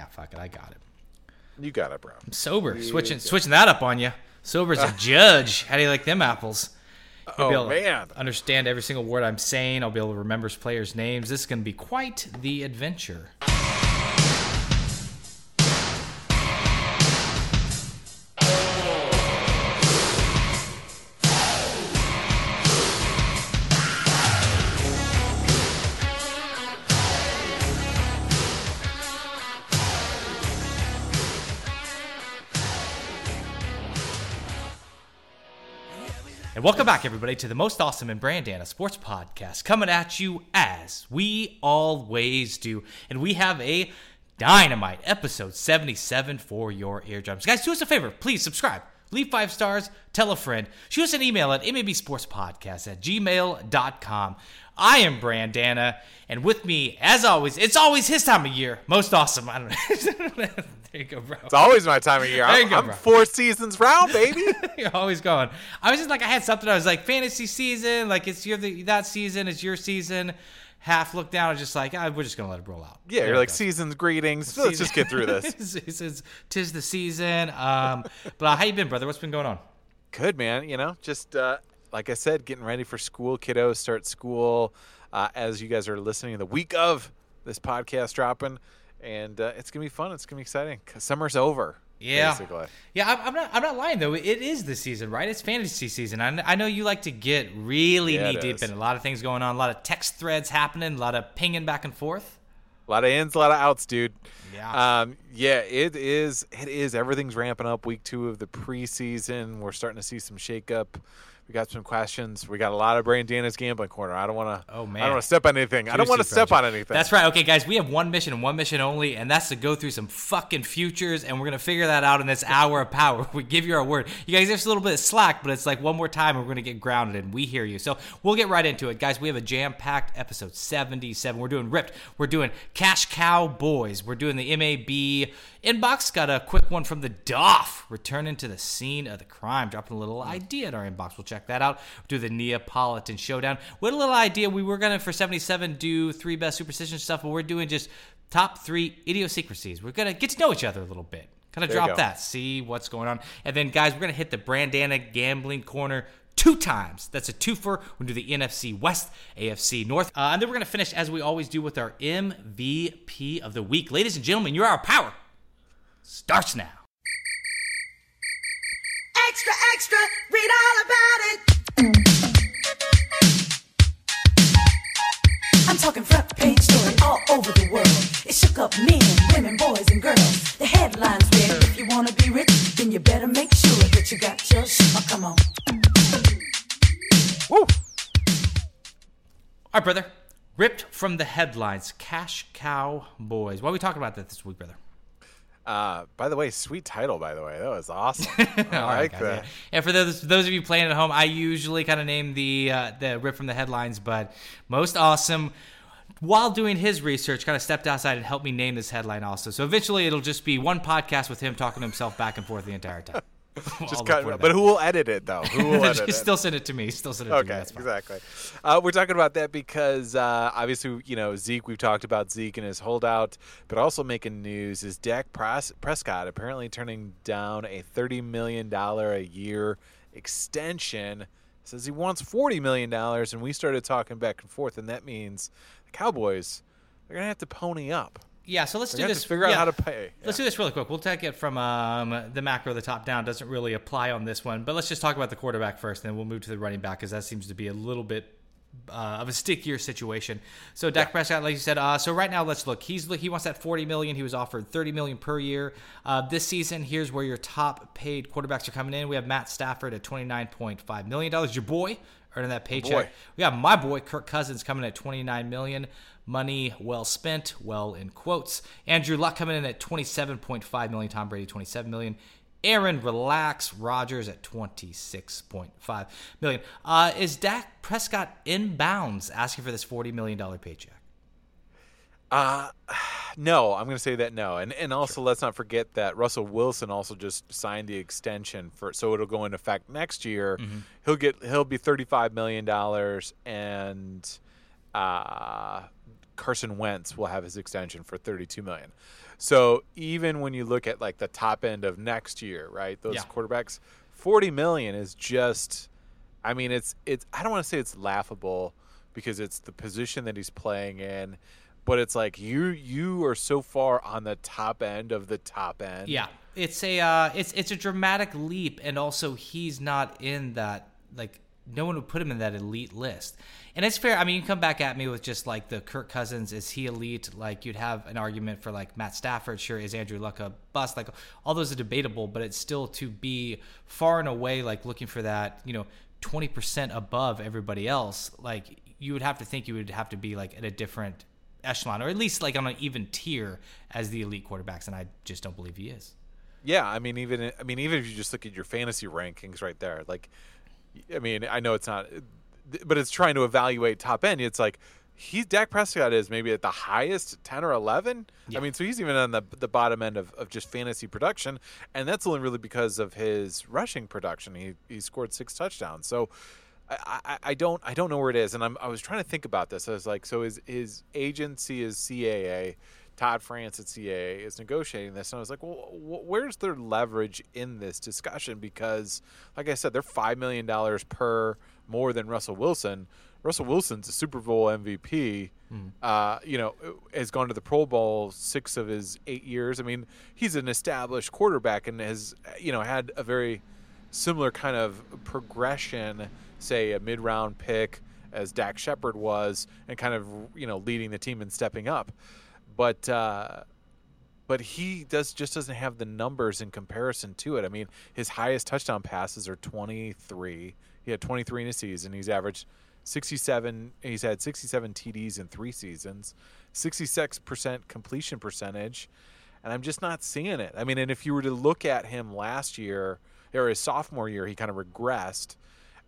Yeah, fuck it, I got it. You got it, bro. I'm sober. switching switching that up on you. Sober's a judge. How do you like them apples? You'll be Oh able to man. Understand every single word I'm saying. I'll be able to remember players' names. This is going to be quite the adventure. And welcome back, everybody, to the most awesome and Brandana sports podcast coming at you as we always do. And we have a dynamite episode 77 for your eardrums. Guys, do us a favor. Please subscribe, leave five stars, tell a friend, shoot us an email at mabsportspodcast at gmail.com. I am Brandana, and with me, as always, it's always his time of year. Most awesome. I don't know. there you go, bro. It's always my time of year. There you I'm, go, I'm bro. four seasons round, baby. You're always going. I was just like, I had something. I was like, fantasy season, like it's your that season, it's your season. Half look down, I was just like, ah, we're just gonna let it roll out. yeah, There you're like goes. seasons greetings. Let's just get through this. Is tis the season. Um, but uh, how you been, brother? What's been going on? Good man. You know, just uh, like I said, getting ready for school. Kiddos start school uh, as you guys are listening the week of this podcast dropping, and uh, it's gonna be fun. It's gonna be exciting. Summer's over. Yeah, basically. yeah. I'm, I'm not. I'm not lying though. It is the season, right? It's fantasy season. I, I know you like to get really Yeah, knee deep is. in a lot of things going on. A lot of text threads happening. A lot of pinging back and forth. A lot of ins, a lot of outs, dude. Yeah. Um, yeah, it is. It is. Everything's ramping up. Week two of the preseason. We're starting to see some shakeup. We got some questions. We got a lot of Brandana's gambling corner. I don't want to. Oh, man, I don't want to step on anything. I don't want to step on anything. That's right. Okay, guys, we have one mission and one mission only, and that's to go through some fucking futures, and we're gonna figure that out in this hour of power. We give you our word. You guys, there's a little bit of slack, but it's like one more time, and we're gonna get grounded, and we hear you. So we'll get right into it, guys. We have a jam-packed episode 77. We're doing ripped. We're doing cash cow boys. We're doing the MAB inbox. Got a quick one from the Doff, returning to the scene of the crime, dropping a little idea in our inbox. We'll check that out. Do the Neapolitan showdown. We had a little idea. We were gonna for 77 do three best superstition stuff, but we're doing just top three idiosyncrasies. We're gonna get to know each other a little bit. Kind of drop that, see what's going on, and then guys, we're gonna hit the Brandana gambling corner two times. That's a twofer. We'll do the NFC West, AFC North, uh, and then we're gonna finish as we always do with our MVP of the week. Ladies and gentlemen, you're our power. Starts now. Extra, extra, read all about it. I'm talking front page story all over the world. It shook up men, women, boys, and girls. The headlines read, if you wanna be rich, then you better make sure that you got your sh- oh, come on. Woo. All right, brother. Ripped from the headlines, Cash Cow Boys. Why are we talking about that this week, brother? Uh, by the way, sweet title. By the way, that was awesome. I right, like that. Yeah. And for those those of you playing at home, I usually kind of name the uh, the rip from the headlines, but most awesome. While doing his research, kind of stepped outside and helped me name this headline also. So eventually, it'll just be one podcast with him talking to himself back and forth the entire time. Just cut, but that. who will edit it though? Who will edit it? still send it to me. Still send it to me. Okay, That's fine. exactly. Uh, we're talking about that because uh, obviously, you know, Zeke. We've talked about Zeke and his holdout, but also making news is Dak Pres- Prescott apparently turning down a thirty million dollar a year extension. Says he wants forty million dollars, and we started talking back and forth, and that means the Cowboys they're gonna have to pony up. Yeah, so let's do this. figure out yeah. how to pay. Let's do this really quick. We'll take it from um, the macro, the top down. Doesn't really apply on this one, but let's just talk about the quarterback first, and then we'll move to the running back because that seems to be a little bit uh, of a stickier situation. So Dak Prescott, like you said, uh, so right now let's look. He's he wants that forty million. He was offered thirty million per year uh, this season. Here's where your top paid quarterbacks are coming in. We have Matt Stafford at twenty nine point five million dollars. Your boy earning that paycheck. boy. We got my boy Kirk Cousins coming at 29 million. Money well spent, well in quotes. Andrew Luck coming in at 27.5 million. Tom Brady 27 million. Aaron, relax. Rodgers at 26.5 million. Uh, is Dak Prescott in bounds asking for this 40 million dollar paycheck? Uh no, I'm going to say that no. And and also let's not forget that Russell Wilson also just signed the extension for so it'll go into effect next year. Mm-hmm. He'll get he'll be 35 million dollars and uh Carson Wentz will have his extension for 32 million. So even when you look at like the top end of next year, right? Those Yeah. quarterbacks, 40 million is just I mean, it's it's I don't want to say it's laughable because it's the position that he's playing in, but it's like you you are so far on the top end of the top end. Yeah, it's a uh, it's it's a dramatic leap, and also he's not in that like no one would put him in that elite list. And it's fair. I mean, you come back at me with just like the Kirk Cousins is he elite? Like you'd have an argument for like Matt Stafford. Sure, is Andrew Luck a bust? Like all those are debatable, but it's still to be far and away like looking for that you know twenty percent above everybody else. Like you would have to think you would have to be like at a different echelon, or at least like on an even tier as the elite quarterbacks, and I just don't believe he is. Yeah, I mean even I mean even if you just look at your fantasy rankings right there, like I mean, I know it's not but it's trying to evaluate top end. It's like he Dak Prescott is maybe at the highest 10 or 11. I mean, so he's even on the the bottom end of, of just fantasy production, and that's only really because of his rushing production. He he scored six touchdowns. So I, I, I don't I don't know where it is, and I'm, I was trying to think about this. I was like, so his his agency is CAA, Todd France at CAA is negotiating this, and I was like, well, where's their leverage in this discussion? Because, like I said, they're five million dollars per more than Russell Wilson. Russell Wilson's a Super Bowl MVP. Hmm. Uh, you know, uh, has gone to the Pro Bowl six of his eight years. I mean, he's an established quarterback and has uh, you know had a very similar kind of progression, say a mid-round pick as Dak Shepard was, and kind of you know leading the team and stepping up. But uh, but he does just doesn't have the numbers in comparison to it. I mean, his highest touchdown passes are 23. He had 23 in a season. He's averaged 67. He's had 67 TDs in three seasons, 66% completion percentage, and I'm just not seeing it. I mean, and if you were to look at him last year or his sophomore year, he kind of regressed.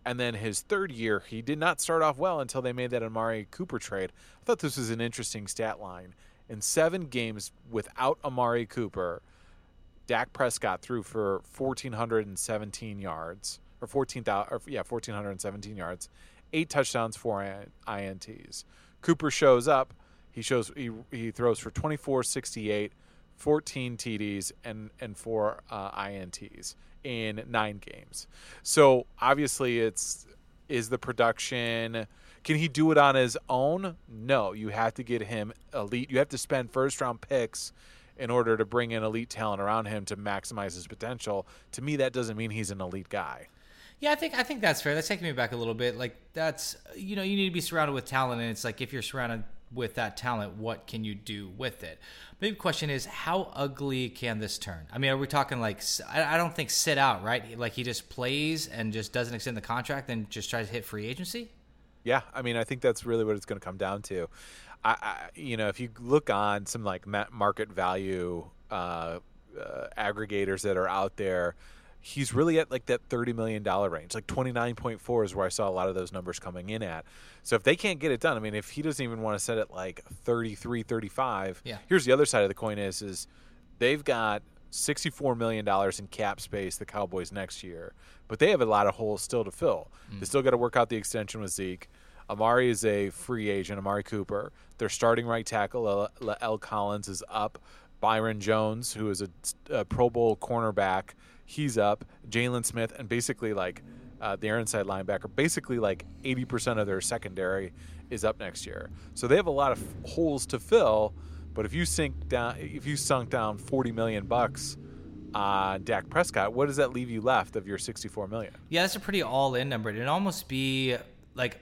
And then his third year, he did not start off well until they made that Amari Cooper trade. I thought this was an interesting stat line. In seven games without Amari Cooper, Dak Prescott threw for 1,417 yards, or 14,000, or yeah, 1,417 yards, eight touchdowns, four INTs. Cooper shows up. He shows he, he throws for 24, 68, 14 TDs, and and four uh, INTs in nine games. So obviously, it's is the production. Can he do it on his own? No. You have to get him elite. You have to spend first round picks in order to bring in elite talent around him to maximize his potential. To me, that doesn't mean he's an elite guy. Yeah, I think I think that's fair. That's taking me back a little bit. Like that's you know you need to be surrounded with talent, and it's like if you're surrounded with that talent, what can you do with it? Maybe question is how ugly can this turn? I mean, are we talking like I don't think sit out right? Like he just plays and just doesn't extend the contract and just tries to hit free agency. Yeah, I mean, I think that's really what it's going to come down to. I, I, you know, if you look on some like market value uh, uh, aggregators that are out there, he's really at like that thirty million dollar range. Like twenty nine point four is where I saw a lot of those numbers coming in at. So if they can't get it done, I mean, if he doesn't even want to set it like 33, 35, Yeah. Here's the other side of the coin: is is they've got $64 million in cap space, the Cowboys next year, but they have a lot of holes still to fill. Hmm. They still got to work out the extension with Zeke. Amari is a free agent, Amari Cooper. Their starting right tackle, La'el Collins, is up. Byron Jones, who is a, a Pro Bowl cornerback, he's up. Jaylon Smith, and basically like uh, the inside linebacker, basically like 80% of their secondary is up next year. So they have a lot of holes to fill. But if you sink down, if you sunk down 40 million bucks on Dak Prescott, what does that leave you left of your 64 million? Yeah, that's a pretty all in number. It'd almost be like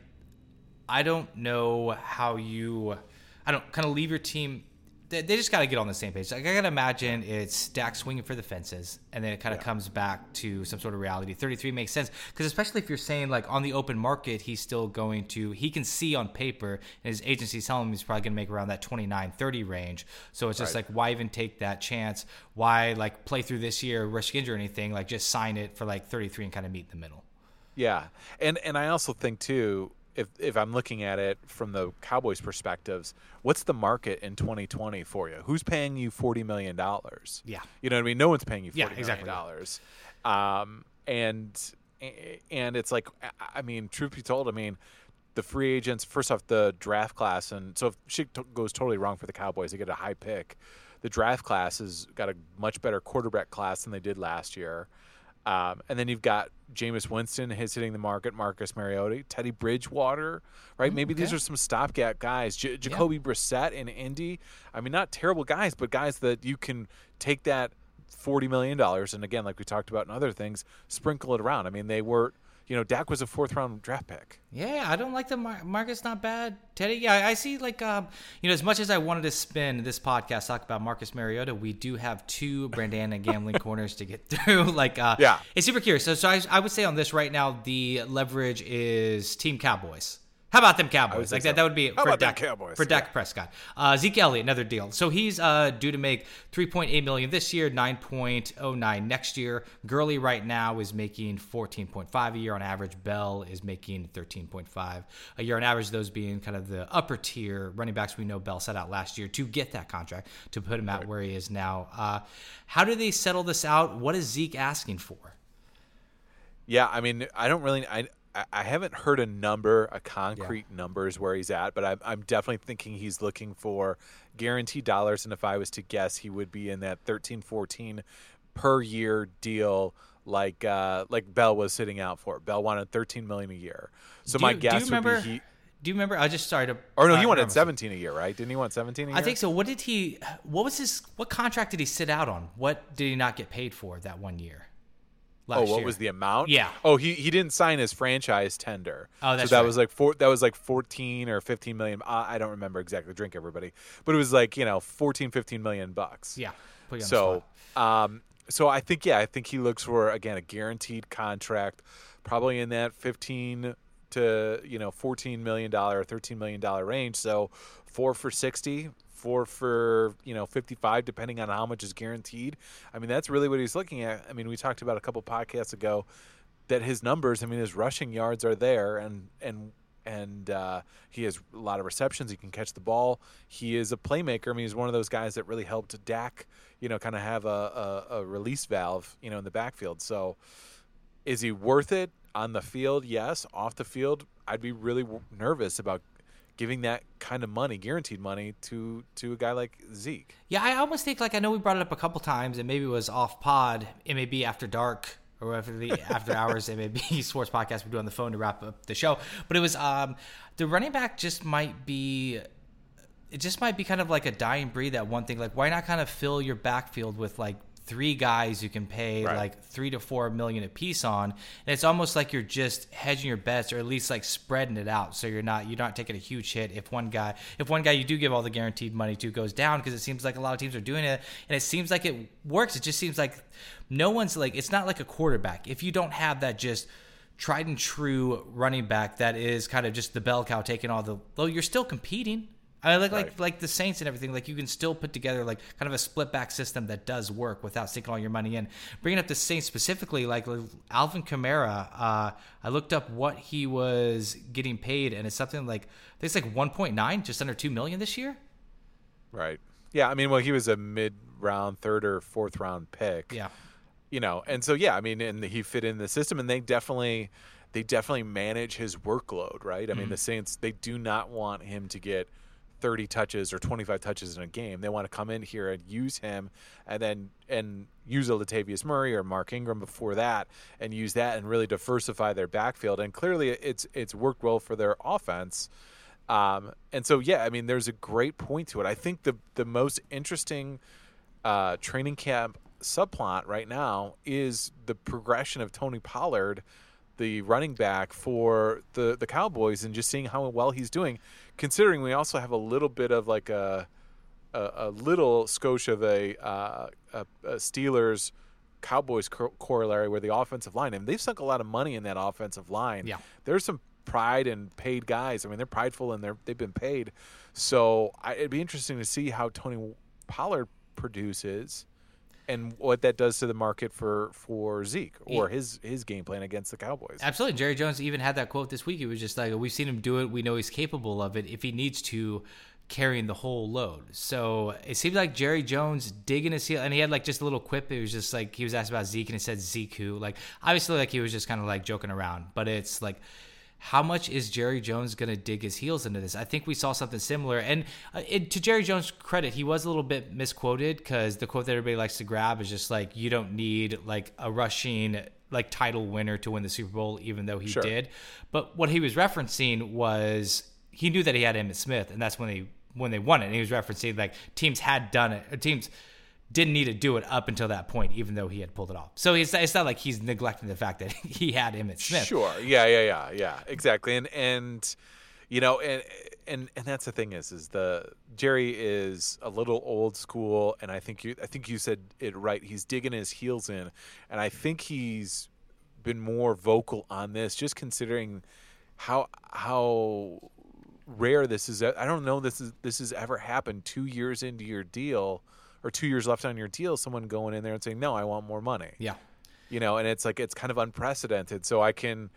I don't know how you I don't kind of leave your team they, they just got to get on the same page. Like I got to imagine it's Dak swinging for the fences, and then it kind of comes back to some sort of reality. Thirty-three makes sense because especially if you're saying like on the open market, he's still going to he can see on paper, and his agency's telling him he's probably going to make around that 29, 30 range. So it's just Right. like why even take that chance? Why like play through this year, risk injury or anything? Like just sign it for like thirty-three and kind of meet in the middle. Yeah, and and I also think too, if if I'm looking at it from the Cowboys' perspectives, what's the market in 2020 for you? Who's paying you 40 million dollars? Yeah. you know what I mean. No one's paying you 40 Yeah, million exactly. dollars. Um, and and it's like, I- I mean, truth be told, I mean, the free agents. First off, the draft class, and so if shit t- goes totally wrong for the Cowboys, they get a high pick. The draft class has got a much better quarterback class than they did last year. Um, and then you've got Jameis Winston is hitting the market, Marcus Mariota, Teddy Bridgewater, right? Maybe these are some stopgap guys. J- Jacoby Brissett in Indy. I mean, not terrible guys, but guys that you can take that forty million dollars and again, like we talked about in other things, sprinkle it around. I mean, they were, you know, Dak was a fourth round draft pick. Yeah, I don't like the Mar- Marcus. Not bad, Teddy. Yeah, I see. Like, um, you know, as much as I wanted to spend this podcast talk about Marcus Mariota, we do have two Brandana gambling corners to get through. Like, uh, Yeah. it's super curious. So, so I, I would say on this right now, the leverage is Team Cowboys. How about them Cowboys? Like that, so. that would be How for Dak, Cowboys? for Dak Prescott. Uh, Zeke Elliott, another deal. So he's uh, due to make 3.8 million this year, 9.09 next year. Gurley right now is making 14.5 a year on average. Bell is making 13.5 a year on average. Those being kind of the upper tier running backs we know Bell set out last year to get that contract to put him out where he is now. Uh, how do they settle this out? What is Zeke asking for? Yeah, I mean, I don't really. I I- haven't heard a number, a concrete numbers where he's at, but I'm I'm definitely thinking he's looking for guaranteed dollars. And if I was to guess, he would be in that 13, 14 per year deal, like uh, like Bell was sitting out for. Bell wanted 13 million a year. So Do my you- guess you remember? be he. do you remember? I just started. Or no, uh, he wanted remember- 17 a year, right? Didn't he want 17 a year? I think so. What did he? What was his? What contract did he sit out on? What did he not get paid for that one year? Oh, what year? was the amount? Yeah. Oh, he he didn't sign his franchise tender. Oh, that's so that right. was like four. That was like fourteen or fifteen million. I I don't remember exactly. Drink everybody, but it was like you know 14, 15 million bucks. Yeah. Put you on So, um, so I think yeah, I think he looks for again a guaranteed contract, probably in that fifteen to you know fourteen million dollar, thirteen million dollar range. So four for sixty, four for you know fifty five, depending on how much is guaranteed. I mean, that's really what he's looking at. I mean, we talked about a couple podcasts ago that his numbers. I mean, his rushing yards are there, and and and uh, he has a lot of receptions. He can catch the ball. He is a playmaker. I mean, he's one of those guys that really helped Dak, you know, kind of have a, a, a release valve, you know, in the backfield. So, is he worth it on the field? Yes. Off the field, I'd be really w- nervous about giving that kind of money, guaranteed money, to to a guy like Zeke. yeah, I almost think like I know we brought it up a couple times, and maybe it was off pod. It may be after dark or after the after hours. It may be sports podcast we do on the phone to wrap up the show. But it was um the running back just might be. It just might be kind of like a dying breed. That one thing, like why not kind of fill your backfield with like three guys you can pay Right. like three to four million a piece on, and it's almost like you're just hedging your bets or at least like spreading it out, so you're not you're not taking a huge hit if one guy if one guy you do give all the guaranteed money to goes down because it seems like a lot of teams are doing it and it seems like it works. It just seems like no one's like it's not like a quarterback if you don't have that just tried and true running back that is kind of just the bell cow taking all the though you're still competing. I like like Right. like the Saints and everything. Like you can still put together like kind of a split back system that does work without sinking all your money in. Bringing up the Saints specifically, like like Alvin Kamara, uh, I looked up what he was getting paid, and it's something like it's like 1.9, just under two million this year. Right. Yeah. I mean, well, he was a mid round, third or fourth round pick. Yeah, you know and so yeah i mean and he fit in the system and they definitely they definitely manage his workload right i mean the saints they do not want him to get 30 touches or 25 touches in a game. They want to come in here and use him and then and use a latavius murray or mark ingram before that and use that and really diversify their backfield. And clearly it's it's worked well for their offense. Um, and so, yeah, I mean, there's a great point to it. I think the the most interesting uh, training camp subplot right now is the progression of Tony Pollard, the running back for the the Cowboys, and just seeing how well he's doing. Considering we also have a little bit of like a a, a little skosh of a, uh, a, a Steelers. Cowboys co- corollary where the offensive line, and they've sunk a lot of money in that offensive line. Yeah. there's some pride and paid guys. I mean, they're prideful and they're they've been paid. So I, it'd be interesting to see how Tony Pollard produces and what that does to the market for for Zeke or his his game plan against the Cowboys. absolutely. Jerry Jones even had that quote this week. He was just like, "We've seen him do it. We know he's capable of it. If he needs to." Carrying the whole load, so it seemed like Jerry Jones digging his heel, and he had like just a little quip. It was just like he was asked about Zeke, and it said Zeke who. Like obviously, like he was just kind of like joking around, but it's like how much is Jerry Jones going to dig his heels into this? I think we saw something similar. And uh, it, to Jerry Jones' credit, he was a little bit misquoted because the quote that everybody likes to grab is just like, you don't need like a rushing like title winner to win the Super Bowl, even though he Sure. did. But what he was referencing was he knew that he had Emmitt Smith, and that's when they when they won it. And he was referencing like teams had done it, teams didn't need to do it up until that point, even though he had pulled it off. So it's, it's not like he's neglecting the fact that he had Emmitt Smith. Sure. Yeah, yeah, yeah, yeah. Exactly. And and you know, and and and that's the thing is is the Jerry is a little old school and I think you I think you said it right. He's digging his heels in and I think he's been more vocal on this just considering how how rare this is. I don't know this is this has ever happened 2 years into your deal or 2 years left on your deal someone going in there and saying, "No, I want more money." Yeah. you know, and it's like it's kind of unprecedented. So I can,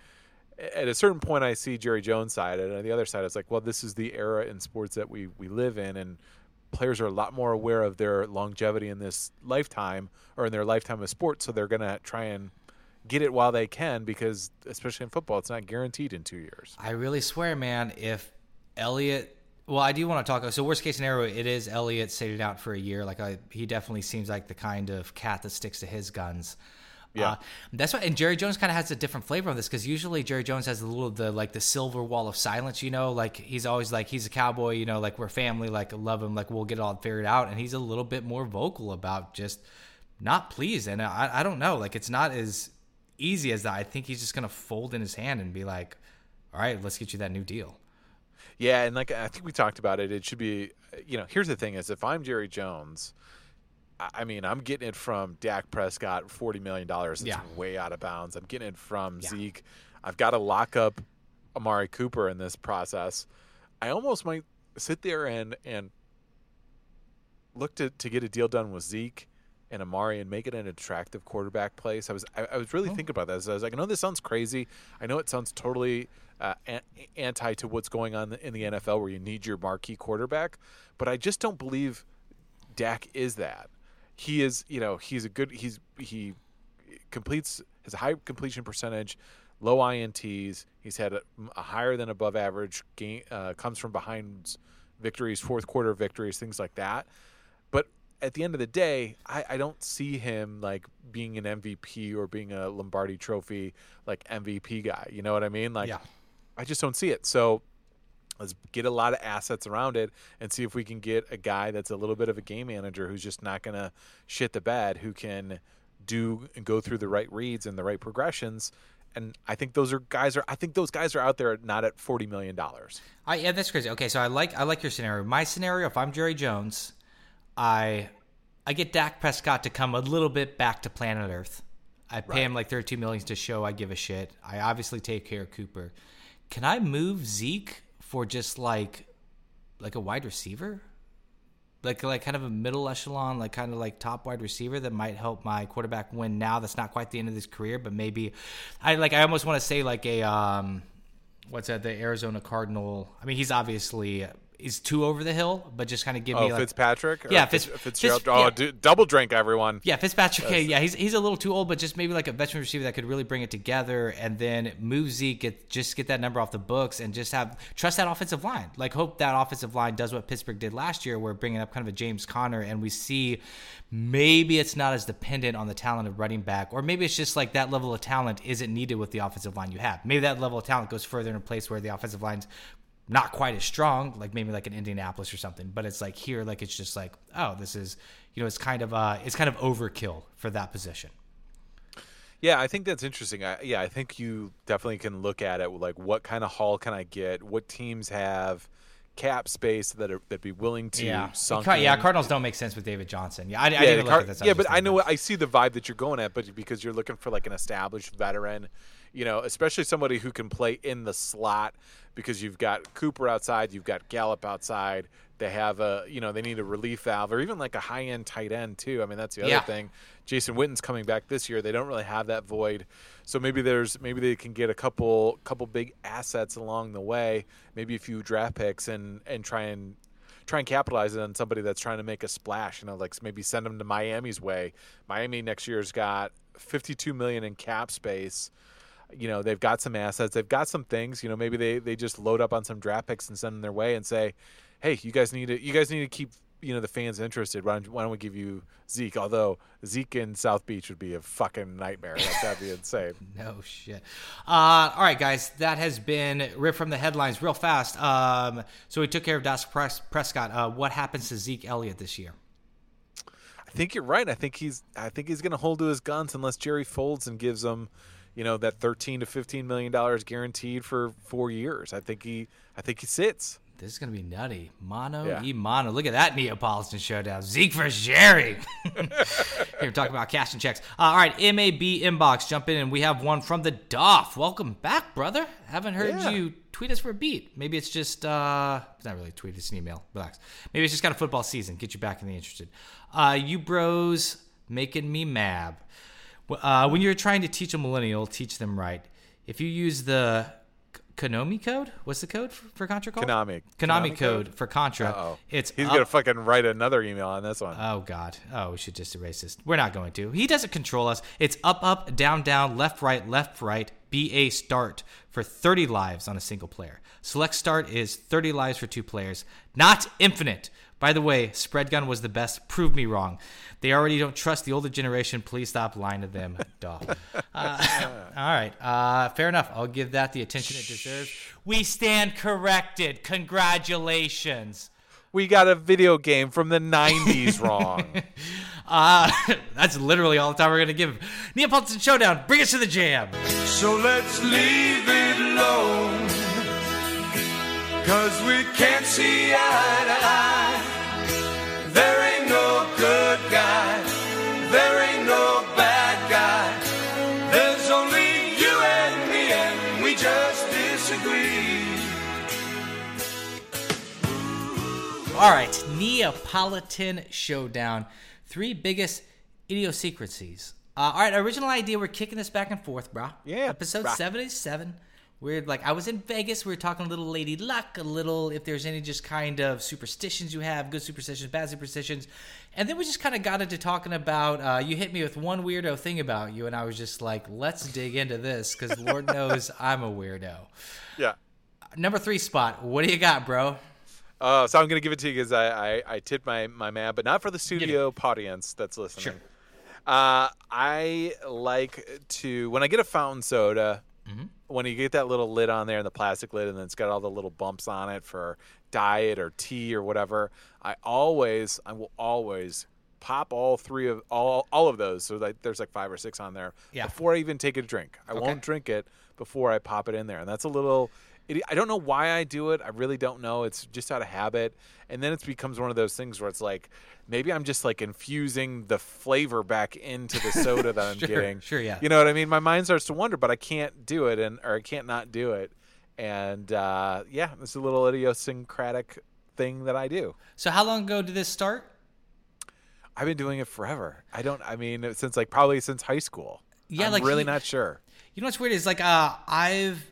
at a certain point, I see Jerry Jones' side, and on the other side, it's like, well, this is the era in sports that we we live in, and players are a lot more aware of their longevity in this lifetime or in their lifetime of sports, so they're gonna try and get it while they can because, especially in football, it's not guaranteed in two years. I really swear, man, if Elliott. Well, I do want to talk. So, worst case scenario, it is Elliott sitting out for a year. Like, I, he definitely seems like the kind of cat that sticks to his guns. Yeah. Uh, that's why, and Jerry Jones kind of has a different flavor on this because usually Jerry Jones has a little the like the silver wall of silence, you know, like he's always like he's a cowboy, you know, like we're family, like love him, like we'll get it all figured out, and he's a little bit more vocal about just not pleased, and I, I don't know, like it's not as easy as that. I think he's just gonna fold in his hand and be like, all right, let's get you that new deal. Yeah, and like I think we talked about it, it should be. You know, here's the thing: is if I'm Jerry Jones. I mean, I'm getting it from Dak Prescott, forty million dollars. It's Yeah. way out of bounds. I'm getting it from Yeah. Zeke. I've got to lock up Amari Cooper in this process. I almost might sit there and and look to to get a deal done with Zeke and Amari and make it an attractive quarterback place. I was I, I was really thinking about that. I was like, I know this sounds crazy. I know it sounds totally uh, anti to what's going on in the NFL, where you need your marquee quarterback. But I just don't believe Dak is that. He is, you know, he's a good. He's he completes his high completion percentage, low ints. He's had a, a higher than above average game. Uh, comes from behind victories, fourth quarter victories, things like that. At the end of the day, I, I don't see him like being an MVP or being a Lombardi Trophy like MVP guy. You know what I mean? Like, Yeah. I just don't see it. So let's get a lot of assets around it and see if we can get a guy that's a little bit of a game manager who's just not going to shit the bed, who can do and go through the right reads and the right progressions. And I think those are guys are I think those guys are out there not at forty million dollars. I, yeah, that's crazy. Okay, so I like I like your scenario. My scenario, if I'm Jerry Jones, I I get Dak Prescott to come a little bit back to planet Earth. I pay him like 32 million to show I give a shit. I obviously take care of Cooper. Can I move Zeke for just like like a wide receiver? Like like kind of a middle echelon, like kind of like top wide receiver that might help my quarterback win now. That's not quite the end of his career, but maybe I like I almost want to say like a um what's that? The Arizona Cardinal. I mean, he's obviously he's too over the hill, but just kind of give Oh, me like Fitzpatrick? Yeah, Fitz, Fitz- Fitzgerald. Fitz- oh, yeah. dude, double drink, everyone. yeah, Fitzpatrick. okay, yeah, he's he's a little too old, but just maybe like a veteran receiver that could really bring it together, and then move Zeke, get just get that number off the books, and just have trust that offensive line. Like hope that offensive line does what Pittsburgh did last year, where bringing up kind of a James Conner, and we see maybe it's not as dependent on the talent of running back, or maybe it's just like that level of talent isn't needed with the offensive line you have. Maybe that level of talent goes further in a place where the offensive line's not quite as strong, like maybe like an Indianapolis or something. But it's like here, like it's just like, oh, this is, you know, it's kind of uh, it's kind of overkill for that position. Yeah, I think that's interesting. I, yeah, I think you definitely can look at it like what kind of haul can I get? What teams have cap space that are that be willing to yeah, sunk Car- yeah. Cardinals don't make sense with David Johnson. Yeah, I, I didn't the look at this. yeah, but I know I see the vibe that you're going at, but because you're looking for like an established veteran, you know, especially somebody who can play in the slot because you've got Cooper outside, you've got Gallup outside. They have a, you know, they need a relief valve or even like a high end tight end too. I mean, that's the other Yeah. thing. Jason Witten's coming back this year. They don't really have that void, so maybe there's maybe they can get a couple couple big assets along the way, maybe a few draft picks, and and try and try and capitalize it on somebody that's trying to make a splash. You know, like maybe send them to Miami's way. Miami next year's got 52 million in cap space. You know, they've got some assets, they've got some things. You know, maybe they they just load up on some draft picks and send them their way and say, "Hey, you guys need to you guys need to keep you know the fans interested. Why don't, why don't we give you Zeke? Although Zeke in South Beach would be a fucking nightmare. That'd be insane. No shit. Uh, all right, guys, that has been ripped from the headlines real fast. Um, so we took care of Dak Pres- Prescott. Uh, what happens to Zeke Elliott this year? I think you're right. I think he's I think he's going to hold to his guns unless Jerry folds and gives him, you know, that 13 to 15 million dollars guaranteed for 4 years. I think he I think he sits. This is gonna be nutty. Mono Yeah. e mono. Look at that Neapolitan showdown. Zeke for Jerry. Here we're talking about cash and checks. Uh, all right, MAB inbox. Jump in and we have one from the Doff. Welcome back, brother. Haven't heard Yeah. you tweet us for a beat. Maybe it's just uh, it's not really a tweet. It's an email. Relax. Maybe it's just kind of football season. Get you back in the interested. Uh, you bros making me mad. Uh, when you're trying to teach a millennial, teach them right. If you use the Konami code, what's the code for, for Contra called? Konami. Konami, Konami code, code? for Contra. Oh, It's he's up- gonna fucking write another email on this one. Oh God! Oh, we should just erase this. We're not going to. He doesn't control us. It's up, up, down, down, left, right, left, right. BA start for 30 lives on a single player. Select start is 30 lives for two players, not infinite. By the way, spread gun was the best. Prove me wrong. They already don't trust the older generation. Please stop lying to them. Duh. Uh, all right. Uh, fair enough. I'll give that the attention it deserves. We stand corrected. Congratulations. we got a video game from the 90s wrong. Uh, that's literally all the time we're going to give. Neapolitan Showdown, bring us to the jam. So let's leave it alone. Cause we can't see eye to All right, Neapolitan Showdown. Three biggest idiosyncrasies. Uh, all right, original idea. We're kicking this back and forth, bro. Yeah, Episode brah. 77. We're like, I was in Vegas. We were talking a little lady luck, a little if there's any just kind of superstitions you have, good superstitions, bad superstitions. And then we just kind of got into talking about, uh, you hit me with one weirdo thing about you. And I was just like, let's dig into this because Lord knows I'm a weirdo. yeah. Number three spot. What do you got, bro? Uh, so I'm going to give it to you because I, I, I tipped my, my man, but not for the studio audience that's listening. Sure. Uh, I like to, when I get a fountain soda, Mm-hmm. when you get that little lid on there and the plastic lid and then it's got all the little bumps on it for diet or tea or whatever, I always, I will always pop all three of all all of those. So like there's like five or six on there Yeah. before I even take a drink. I Okay. won't drink it before I pop it in there, and that's a little. It, I don't know why I do it. I really don't know. It's just out of habit, and then it becomes one of those things where it's like maybe I'm just like infusing the flavor back into the soda that I'm Sure, getting. sure, yeah. You know what I mean? My mind starts to wonder, but I can't do it, and or I can't not do it. And uh, yeah, it's a little idiosyncratic thing that I do. So, how long ago did this start? I've been doing it forever. I don't. I mean, since like probably since high school. Yeah, I'm like really you- not sure. You know what's weird is like uh, I've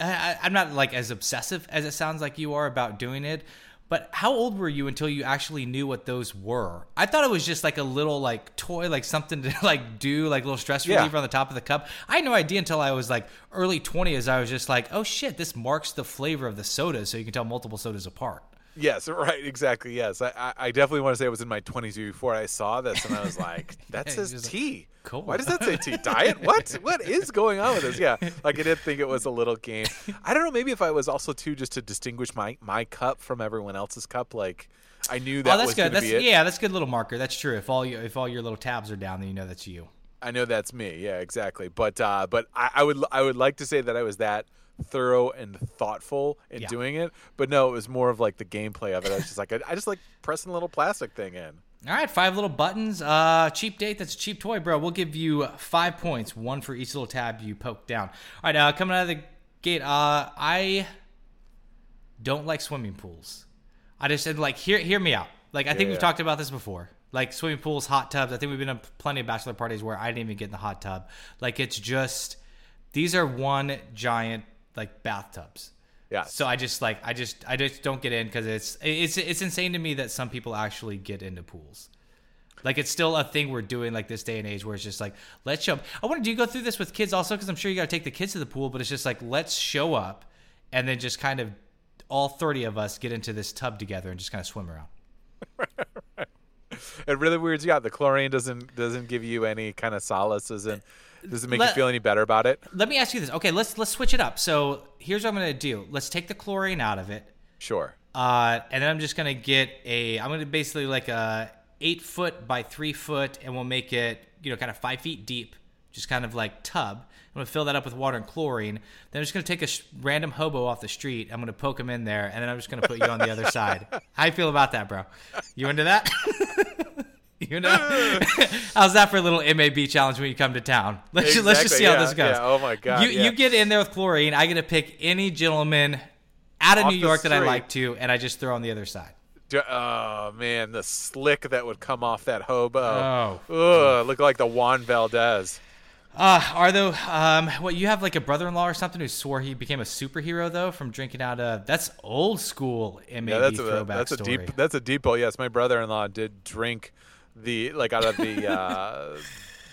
I, I- I'm not like as obsessive as it sounds like you are about doing it. But how old were you until you actually knew what those were? I thought it was just like a little like toy, like something to like do, like a little stress Yeah. reliever on the top of the cup. I had no idea until I was like early 20s. I was just like, oh shit, this marks the flavor of the soda, so you can tell multiple sodas apart. Yes, right, exactly. Yes, I, I, definitely want to say it was in my 20s before I saw this, and I was like, "That says like, tea. cool. Why does that say tea? Diet? What? What is going on with this? Yeah, like I did think it was a little game. I don't know. Maybe if I was also too just to distinguish my my cup from everyone else's cup, like I knew that oh, that's was good. That's yeah, that's a good little marker. That's true. If all you, if all your little tabs are down, then you know that's you. I know that's me. Yeah, exactly. But uh, but I, I would I would like to say that I was that thorough and thoughtful in Yeah. doing it. But no, it was more of like the gameplay of it. I was just like I, I just like pressing a little plastic thing in. All right, five little buttons. Uh, cheap date. That's a cheap toy, bro. We'll give you five points, one for each little tab you poke down. All right, uh, coming out of the gate. Uh, I don't like swimming pools. I just said like hear hear me out. Like I think we've yeah. talked about this before. Like swimming pools, hot tubs. I think we've been in plenty of bachelor parties where I didn't even get in the hot tub. Like it's just these are one giant like bathtubs. Yeah. So I just like I just I just don't get in because it's it's it's insane to me that some people actually get into pools. Like it's still a thing we're doing like this day and age where it's just like let's show up. I wonder do you go through this with kids also because I'm sure you got to take the kids to the pool, but it's just like let's show up and then just kind of all 30 of us get into this tub together and just kind of swim around. It really weirds you out. The chlorine doesn't doesn't give you any kind of solace. Doesn't does it make Let- you feel any better about it? Let me ask you this. Okay, let's let's switch it up. So here's what I'm gonna do. Let's take the chlorine out of it. Sure. Uh, and then I'm just gonna get a. I'm gonna basically like a eight foot by three foot, and we'll make it you know kind of five feet deep, just kind of like tub. I'm gonna fill that up with water and chlorine. Then I'm just gonna take a sh- random hobo off the street. I'm gonna poke him in there, and then I'm just gonna put you on the other side. How you feel about that, bro? You into that? you know, how's that for a little MAB challenge when you come to town? Let's just, let's just see Exactly, how this goes. yeah. Oh my God, You yeah. you get in there with chlorine. I get to pick any gentleman out of Off New York that I like to, and I just throw on the other side. Oh man, the slick that would come off that hobo. Oh. Ugh, look like the Juan Valdez. Uh, are though, um, what you have like a brother-in-law or something who swore he became a superhero though from drinking out of that's old school MAB Yeah, that's a throwback that's a story. deep that's a deep hole. Yes, my brother-in-law did drink the like out of the uh,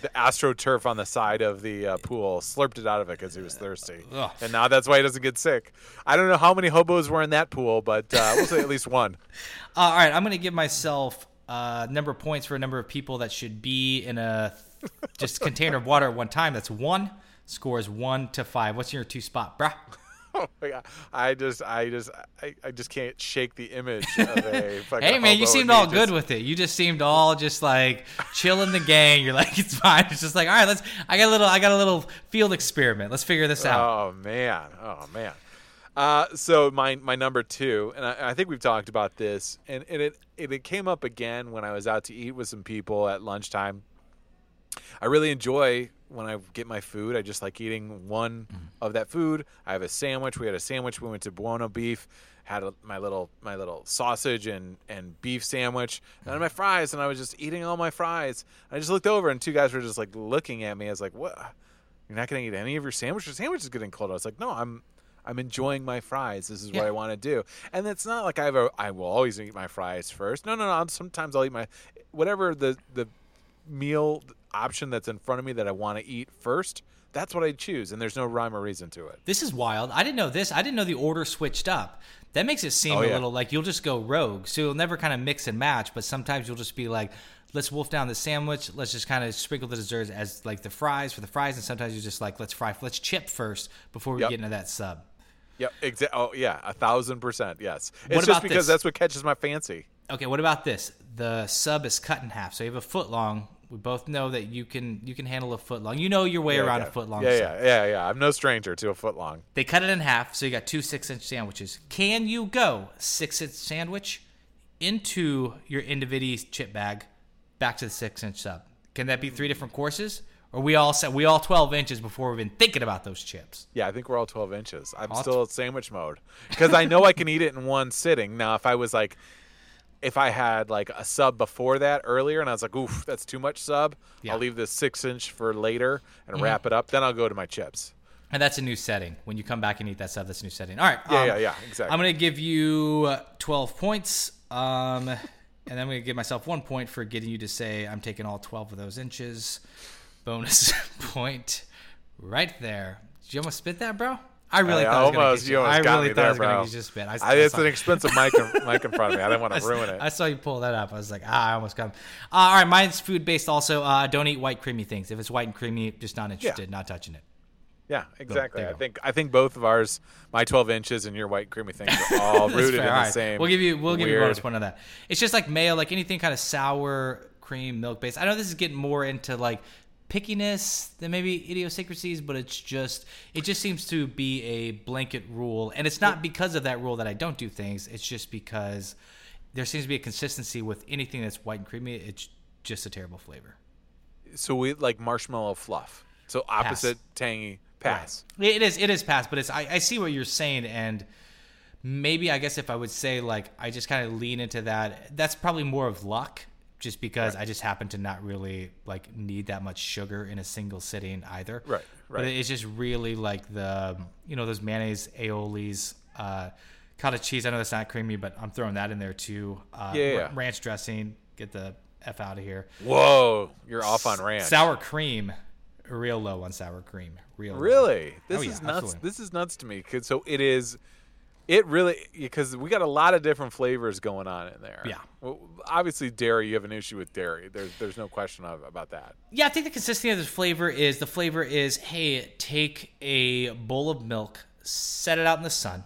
the astroturf on the side of the uh, pool, slurped it out of it because he was thirsty, Ugh. and now that's why he doesn't get sick. I don't know how many hobos were in that pool, but uh, we'll say at least one. Uh, all right, I'm gonna give myself a number of points for a number of people that should be in a just container of water at one time. That's one. Scores one to five. What's your two spot, bruh? Oh my God. I just, I just, I, I just can't shake the image of a fucking Hey man, you seemed all good just- with it. You just seemed all just like chilling the gang. You're like, it's fine. It's just like, all right, let's. I got a little. I got a little field experiment. Let's figure this out. Oh man, oh man. Uh, so my my number two, and I, I think we've talked about this, and, and it, it it came up again when I was out to eat with some people at lunchtime. I really enjoy when I get my food. I just like eating one mm-hmm. of that food. I have a sandwich. We had a sandwich. We went to Buona Beef. Had a, my little my little sausage and, and beef sandwich and my fries, and I was just eating all my fries. I just looked over, and two guys were just like looking at me. I was like, "What? You're not going to eat any of your sandwich? Your sandwich is getting cold." I was like, "No, I'm I'm enjoying my fries. This is what I want to do." And it's not like I have a I will always eat my fries first. No, no, no. Sometimes I'll eat my whatever the the meal option that's in front of me that I want to eat first. That's what I choose, and there's no rhyme or reason to it. This is wild. I didn't know this. I didn't know the order switched up. That makes it seem Oh, a yeah. little like you'll just go rogue. So you'll never kind of mix and match, but sometimes you'll just be like, let's wolf down the sandwich. Let's just kind of sprinkle the desserts as like the fries for the fries. And sometimes you're just like, let's fry, let's chip first before we Yep. get into that sub. Yep. Exa- oh yeah, a thousand percent. Yes. It's What just because this? that's what catches my fancy. Okay, what about this? The sub is cut in half. So you have a foot long. We both know that you can you can handle a foot long. You know your way Yeah, around yeah. a foot long. Yeah, yeah, yeah, yeah. I'm no stranger to a foot long. They cut it in half, so you got two six inch sandwiches. Can you go six inch sandwich into your Individi chip bag back to the six inch sub? Can that be three different courses? Or we all set we all twelve inches before we've been thinking about those chips. Yeah, I think we're all 12 inches. I'm All still at sandwich mode because I know I can eat it in one sitting. Now, if I was like, if I had like a sub before that earlier, and I was like, "Oof, that's too much sub," Yeah. I'll leave this six inch for later and Mm-hmm. wrap it up. Then I'll go to my chips. And that's a new setting. When you come back and eat that sub, that's a new setting. All right. Yeah, um, yeah, yeah, exactly. I'm going to give you uh, 12 points. Um, and then I'm going to give myself one point for getting you to say I'm taking all 12 of those inches. Bonus point right there. Did you almost spit that, bro? I really I thought I was gonna almost, you almost I got really thought I there, was going bro. to use your spit. I, I, it's an expensive mic in, mic in front of me. I didn't want to ruin it. I saw you pull that up. I was like, ah, I almost got him. Uh, all right, mine's food based also. Uh, don't eat white creamy things. If it's white and creamy, just not interested, not touching it. yeah, exactly. I think I think both of ours, my 12 inches and your white creamy things, are all rooted fair. in All the same. We'll give you we'll give you a bonus point on that. It's just like mayo, like anything kind of sour cream milk based. I know this is getting more into like pickiness than maybe idiosyncrasies, but it's just it just seems to be a blanket rule, and it's not because of that rule that I don't do things. It's just because there seems to be a consistency with anything that's white and creamy. It's just a terrible flavor. So we like marshmallow fluff. So opposite tangy pass. It is. It is past, but it's. I, I see what you're saying, and maybe I guess if I would say like I just kind of lean into that, that's probably more of luck, just because I just happen to not really like need that much sugar in a single sitting either. Right, Right. But it's just really like the you know those mayonnaise aiolis. Uh, cottage cheese. I know that's not creamy, but I'm throwing that in there too. Uh, Yeah, yeah. Ranch dressing. Get the f out of here. Whoa, you're off on ranch. Sour cream, real low on sour cream. Real low. Really? This Oh, yeah, is nuts. absolutely. This is nuts to me. So it is. It really because we got a lot of different flavors going on in there. Yeah. Well, obviously, dairy. You have an issue with dairy. There's there's no question of, about that. Yeah, I think the consistency of this flavor is the flavor is hey, take a bowl of milk, set it out in the sun,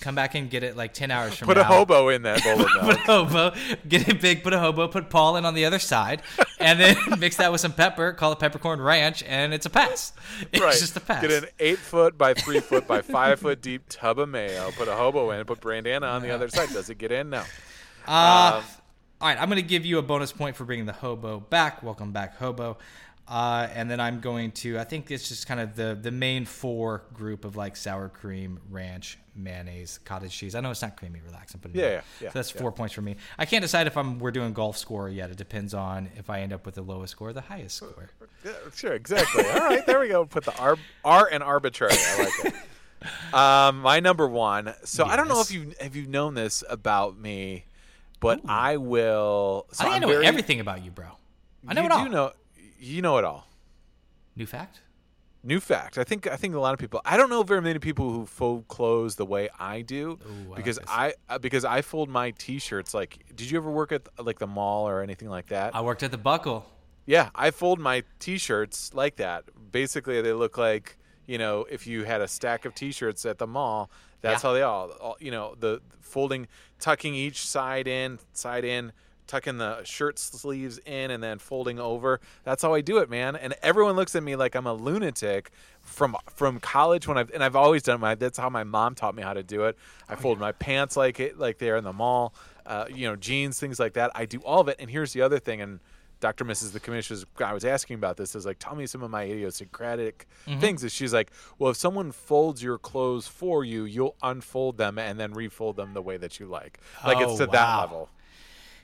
come back and get it like ten hours from Put now. Put a hobo in that bowl of put a hobo, get it big, put a hobo, put Paul in on the other side, and then mix that with some pepper, call it peppercorn ranch, and it's a pass. It's right. just a pass. Get an eight foot by three foot by five foot deep tub of mayo. Put a hobo in. Put Brandana on the other side. Does it get in? No. Uh, all right, I'm going to give you a bonus point for bringing the hobo back. Welcome back, hobo. Uh, and then I'm going to. I think it's just kind of the the main four group of like sour cream, ranch, mayonnaise, cottage cheese. I know it's not creamy, relax. I'm putting Yeah, yeah, yeah, So that's yeah. four points for me. I can't decide if I'm we're doing golf score yet. It depends on if I end up with the lowest score or the highest score. Yeah, sure, exactly. All right, there we go. Put the R, R and arbitrary. I like it. Um, my number one. So I don't know if Yes. you have you known this about me, but I will. So I think i know very- everything about you, bro. I know you it all. do know. You know it all. New fact. New fact. I think I think a lot of people. I don't know very many people who fold clothes the way I do Ooh, because this. I uh, because I fold my t-shirts. Like, did you ever work at like the mall or anything like that? I worked at the Buckle. Yeah, I fold my t-shirts like that. Basically, they look like you know if you had a stack of t-shirts at the mall. That's Yeah. how they all, all. You know, the folding, tucking each side in, side in, tucking the shirt sleeves in, and then folding over. That's how I do it, man. And everyone looks at me like I'm a lunatic from from college when I've and I've always done my. That's how my mom taught me how to do it. I fold my pants like it, like they're in the mall. Uh, you know, jeans, things like that. I do all of it. And here's the other thing, and Dr. Mrs. the commissioner's I was asking about this is like tell me some of my idiosyncratic Mm-hmm. things And she's like well if someone folds your clothes for you you'll unfold them and then refold them the way that you like like Oh, it's to that level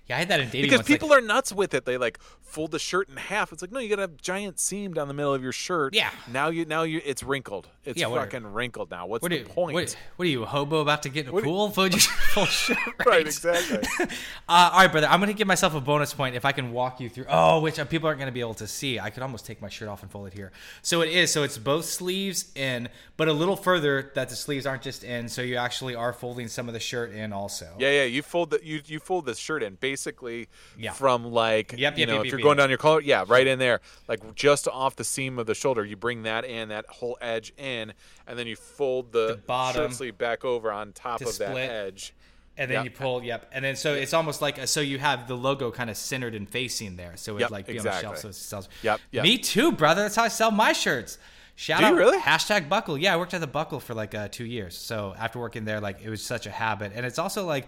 Yeah, I had that in dating. because once, like- people are nuts with it they like fold the shirt in half it's like no you got a giant seam down the middle of your shirt Yeah. now you now you it's wrinkled it's Yeah, what are- fucking wrinkled now what's What the you, point what, what are you, a hobo about to get in a What pool? Fold your full shirt, right? right exactly Uh, all right, brother. I'm going to give myself a bonus point if I can walk you through. Oh, which people aren't going to be able to see. I could almost take my shirt off and fold it here. So it is. So it's both sleeves in, but a little further that the sleeves aren't just in. So you actually are folding some of the shirt in also. Yeah, yeah. You fold the you you fold this shirt in basically Yeah. from like Yep, you yep, know yep, you're going down your collar, yeah, right in there, like just off the seam of the shoulder. You bring that in, that whole edge in, and then you fold the, The bottom shirt sleeve back over on top to of that edge. And then Yep. you pull, yep. And then so it's almost like so you have the logo kind of centered and facing there, so it's Yep, like be on the shelf, so it sells. Yep, yep. Me too, brother. That's how I sell my shirts. Shout Do out, really? Hashtag Buckle. Yeah, I worked at the Buckle for like uh, two years. So after working there, like it was such a habit, and it's also like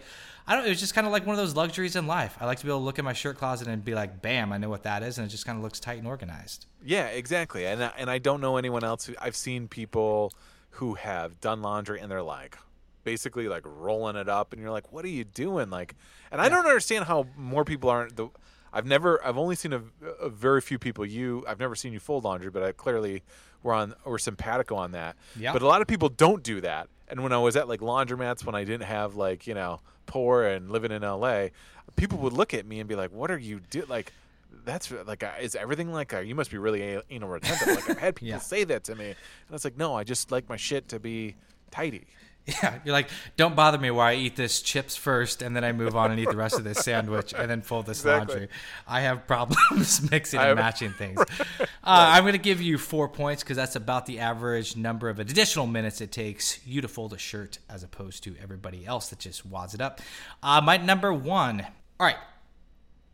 I don't. It was just kind of like one of those luxuries in life. I like to be able to look in my shirt closet and be like, "Bam, I know what that is," and it just kind of looks tight and organized. Yeah, exactly. And I, and I don't know anyone else. Who, I've seen people who have done laundry and they're like basically like rolling it up, and you're like, what are you doing? Like, and I don't understand how more people aren't. The I've never. I've only seen a, a very few people. You. I've never seen you fold laundry, but I clearly we're on we're simpatico on that. Yeah. But a lot of people don't do that. And when I was at like laundromats, when I didn't have like you know poor and living in LA, people would look at me and be like, "What are you do like?" That's like, is everything like? Uh, you must be really anal retentive. Like I've had people Yeah. say that to me, and it's like, no, I just like my shit to be tidy. Yeah, you're like, don't bother me while I eat this chips first, and then I move on and eat the rest of this sandwich, and then fold this Exactly. laundry. I have problems mixing and matching things. Uh, I'm going to give you four points because that's about the average number of additional minutes it takes you to fold a shirt, as opposed to everybody else that just wads it up. Uh, my number one. All right,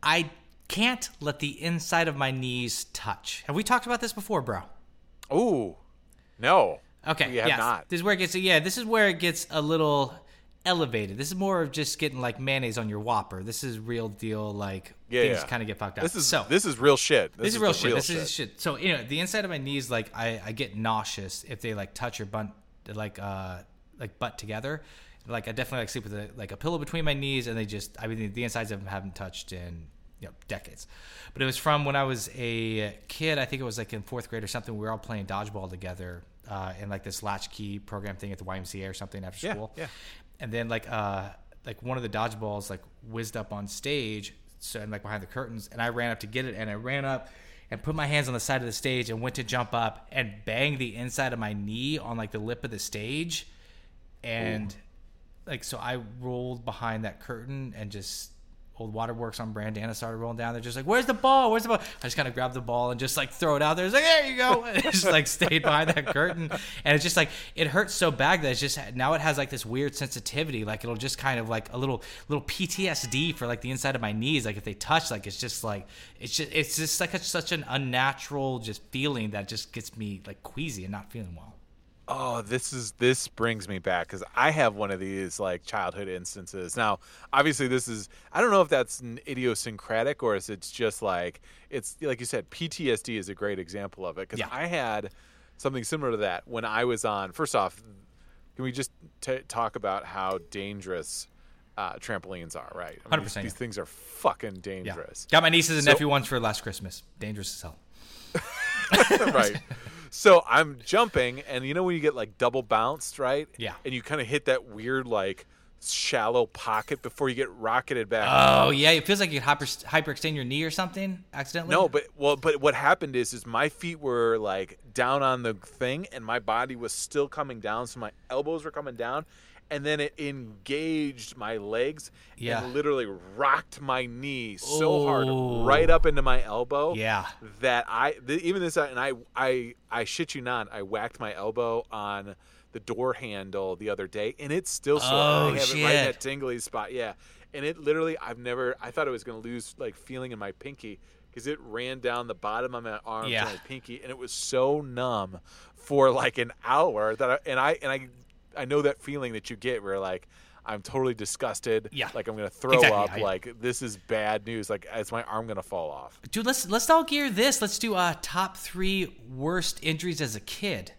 I can't let the inside of my knees touch. Have we talked about this before, bro? Ooh, no. Okay, we have yes. not. This is where it gets. Yeah, this is where it gets a little elevated. This is more of just getting like mayonnaise on your Whopper. This is real deal. Like Yeah, things yeah. kind of get fucked up. This is so. this is real shit. This, this is real the shit. this is shit. So you know, the inside of my knees, like I, I get nauseous if they like touch your butt, like uh, like butt together. Like I definitely like sleep with a, like a pillow between my knees, and they just, I mean, the insides of them haven't touched in you know decades. But it was from when I was a kid. I think it was like in fourth grade or something. We were all playing dodgeball together uh, in like this latchkey program thing at the YMCA or something after Yeah, school. yeah. And then like uh like one of the dodgeballs like whizzed up on stage, so and like behind the curtains, and I ran up to get it, and I ran up and put my hands on the side of the stage and went to jump up and bang the inside of my knee on like the lip of the stage, and like so I rolled behind that curtain and just old waterworks on Brandana started rolling down. They're just like, "Where's the ball? Where's the ball?" I just kind of grabbed the ball and just like throw it out there. It's like, "There you go!" And it just like stayed behind that curtain, and it's just like it hurts so bad that it's just now it has like this weird sensitivity. Like it'll just kind of like a little little PTSD for like the inside of my knees. Like if they touch, like it's just like it's just it's just like a, such an unnatural just feeling that just gets me like queasy and not feeling well. Oh, this is this brings me back because I have one of these like childhood instances. Now, obviously, this is I don't know if that's an idiosyncratic or if it's just like it's like you said, PTSD is a great example of it because Yeah. I had something similar to that when I was on. First off, can we just t- talk about how dangerous uh, trampolines are? Right, I mean, 100%, These, these things are fucking Yeah, dangerous. got my nieces and So- nephew ones for last Christmas. Dangerous as hell. right. So I'm jumping, and you know when you get like double bounced, right? Yeah. And you kind of hit that weird like shallow pocket before you get rocketed back. Oh yeah, it feels like you hyper hyperextend your knee or something accidentally. no, but well, but what happened is, is my feet were like down on the thing, and my body was still coming down, so my elbows were coming down, and then it engaged my legs Yeah. and literally rocked my knee so hard Oh. right up into my elbow. Yeah. that I th- even this and I I I shit you not I whacked my elbow on the door handle the other day and it's still sore. Oh, I have it right in that tingly spot. Yeah, and it literally I've never I thought I was gonna lose like feeling in my pinky because it ran down the bottom of my arm Yeah. to my pinky and it was so numb for like an hour that I, and I and I I know that feeling that you get where like. I'm totally disgusted. Yeah. Like I'm gonna throw Exactly, up. yeah, yeah. Like this is bad news. Like is my arm gonna fall off? Dude, let's let's all gear this. Let's do uh top three worst injuries as a kid.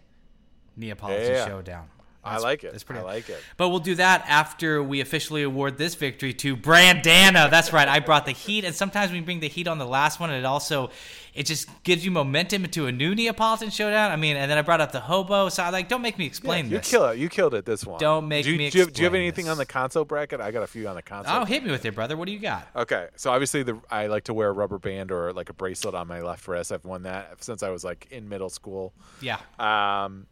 Neapolitan Yeah. showdown. I like it. That's pretty I like it. But we'll do that after we officially award this victory to Brandana. That's right. I brought the heat, and sometimes we bring the heat on the last one, and it also it just gives you momentum into a new Neapolitan showdown. I mean, and then I brought up the hobo. So I like, don't make me explain you this. kill it. You killed it this one. Don't make do you, me Do you, do you have anything this. on the console bracket? I got a few on the console. Oh, hit me with it, brother. What do you got? Okay, so obviously the I like to wear a rubber band or like a bracelet on my left wrist. I've worn that since I was like in middle school. Yeah. Um,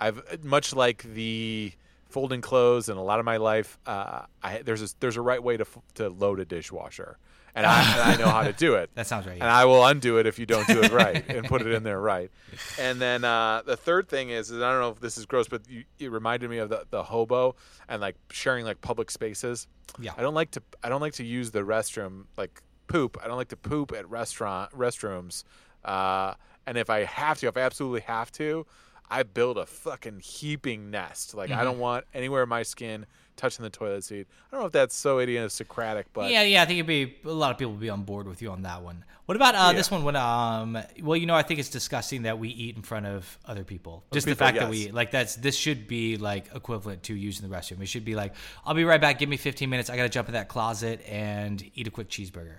I've much like the folding clothes and a lot of my life. Uh, I there's a, there's a right way to to load a dishwasher, and I, and I know how to do it. That sounds right. And I will undo it if you don't do it right and put it in there right. And then uh, the third thing is, is I don't know if this is gross, but you, it reminded me of the, the hobo and like sharing like public spaces. Yeah. I don't like to I don't like to use the restroom like poop. I don't like to poop at restaurant restrooms. Uh, and if I have to, if I absolutely have to, I build a fucking heaping nest. Like Mm-hmm. I don't want anywhere in my skin touching the toilet seat. I don't know if that's so idiosyncratic, but yeah, yeah, I think it'd be a lot of people would be on board with you on that one. What about uh, this one? When um, well, you know, I think it's disgusting that we eat in front of other people. Just the people, fact that yes. we like that's this should be like equivalent to using the restroom. It should be like, I'll be right back. Give me 15 minutes. I gotta jump in that closet and eat a quick cheeseburger.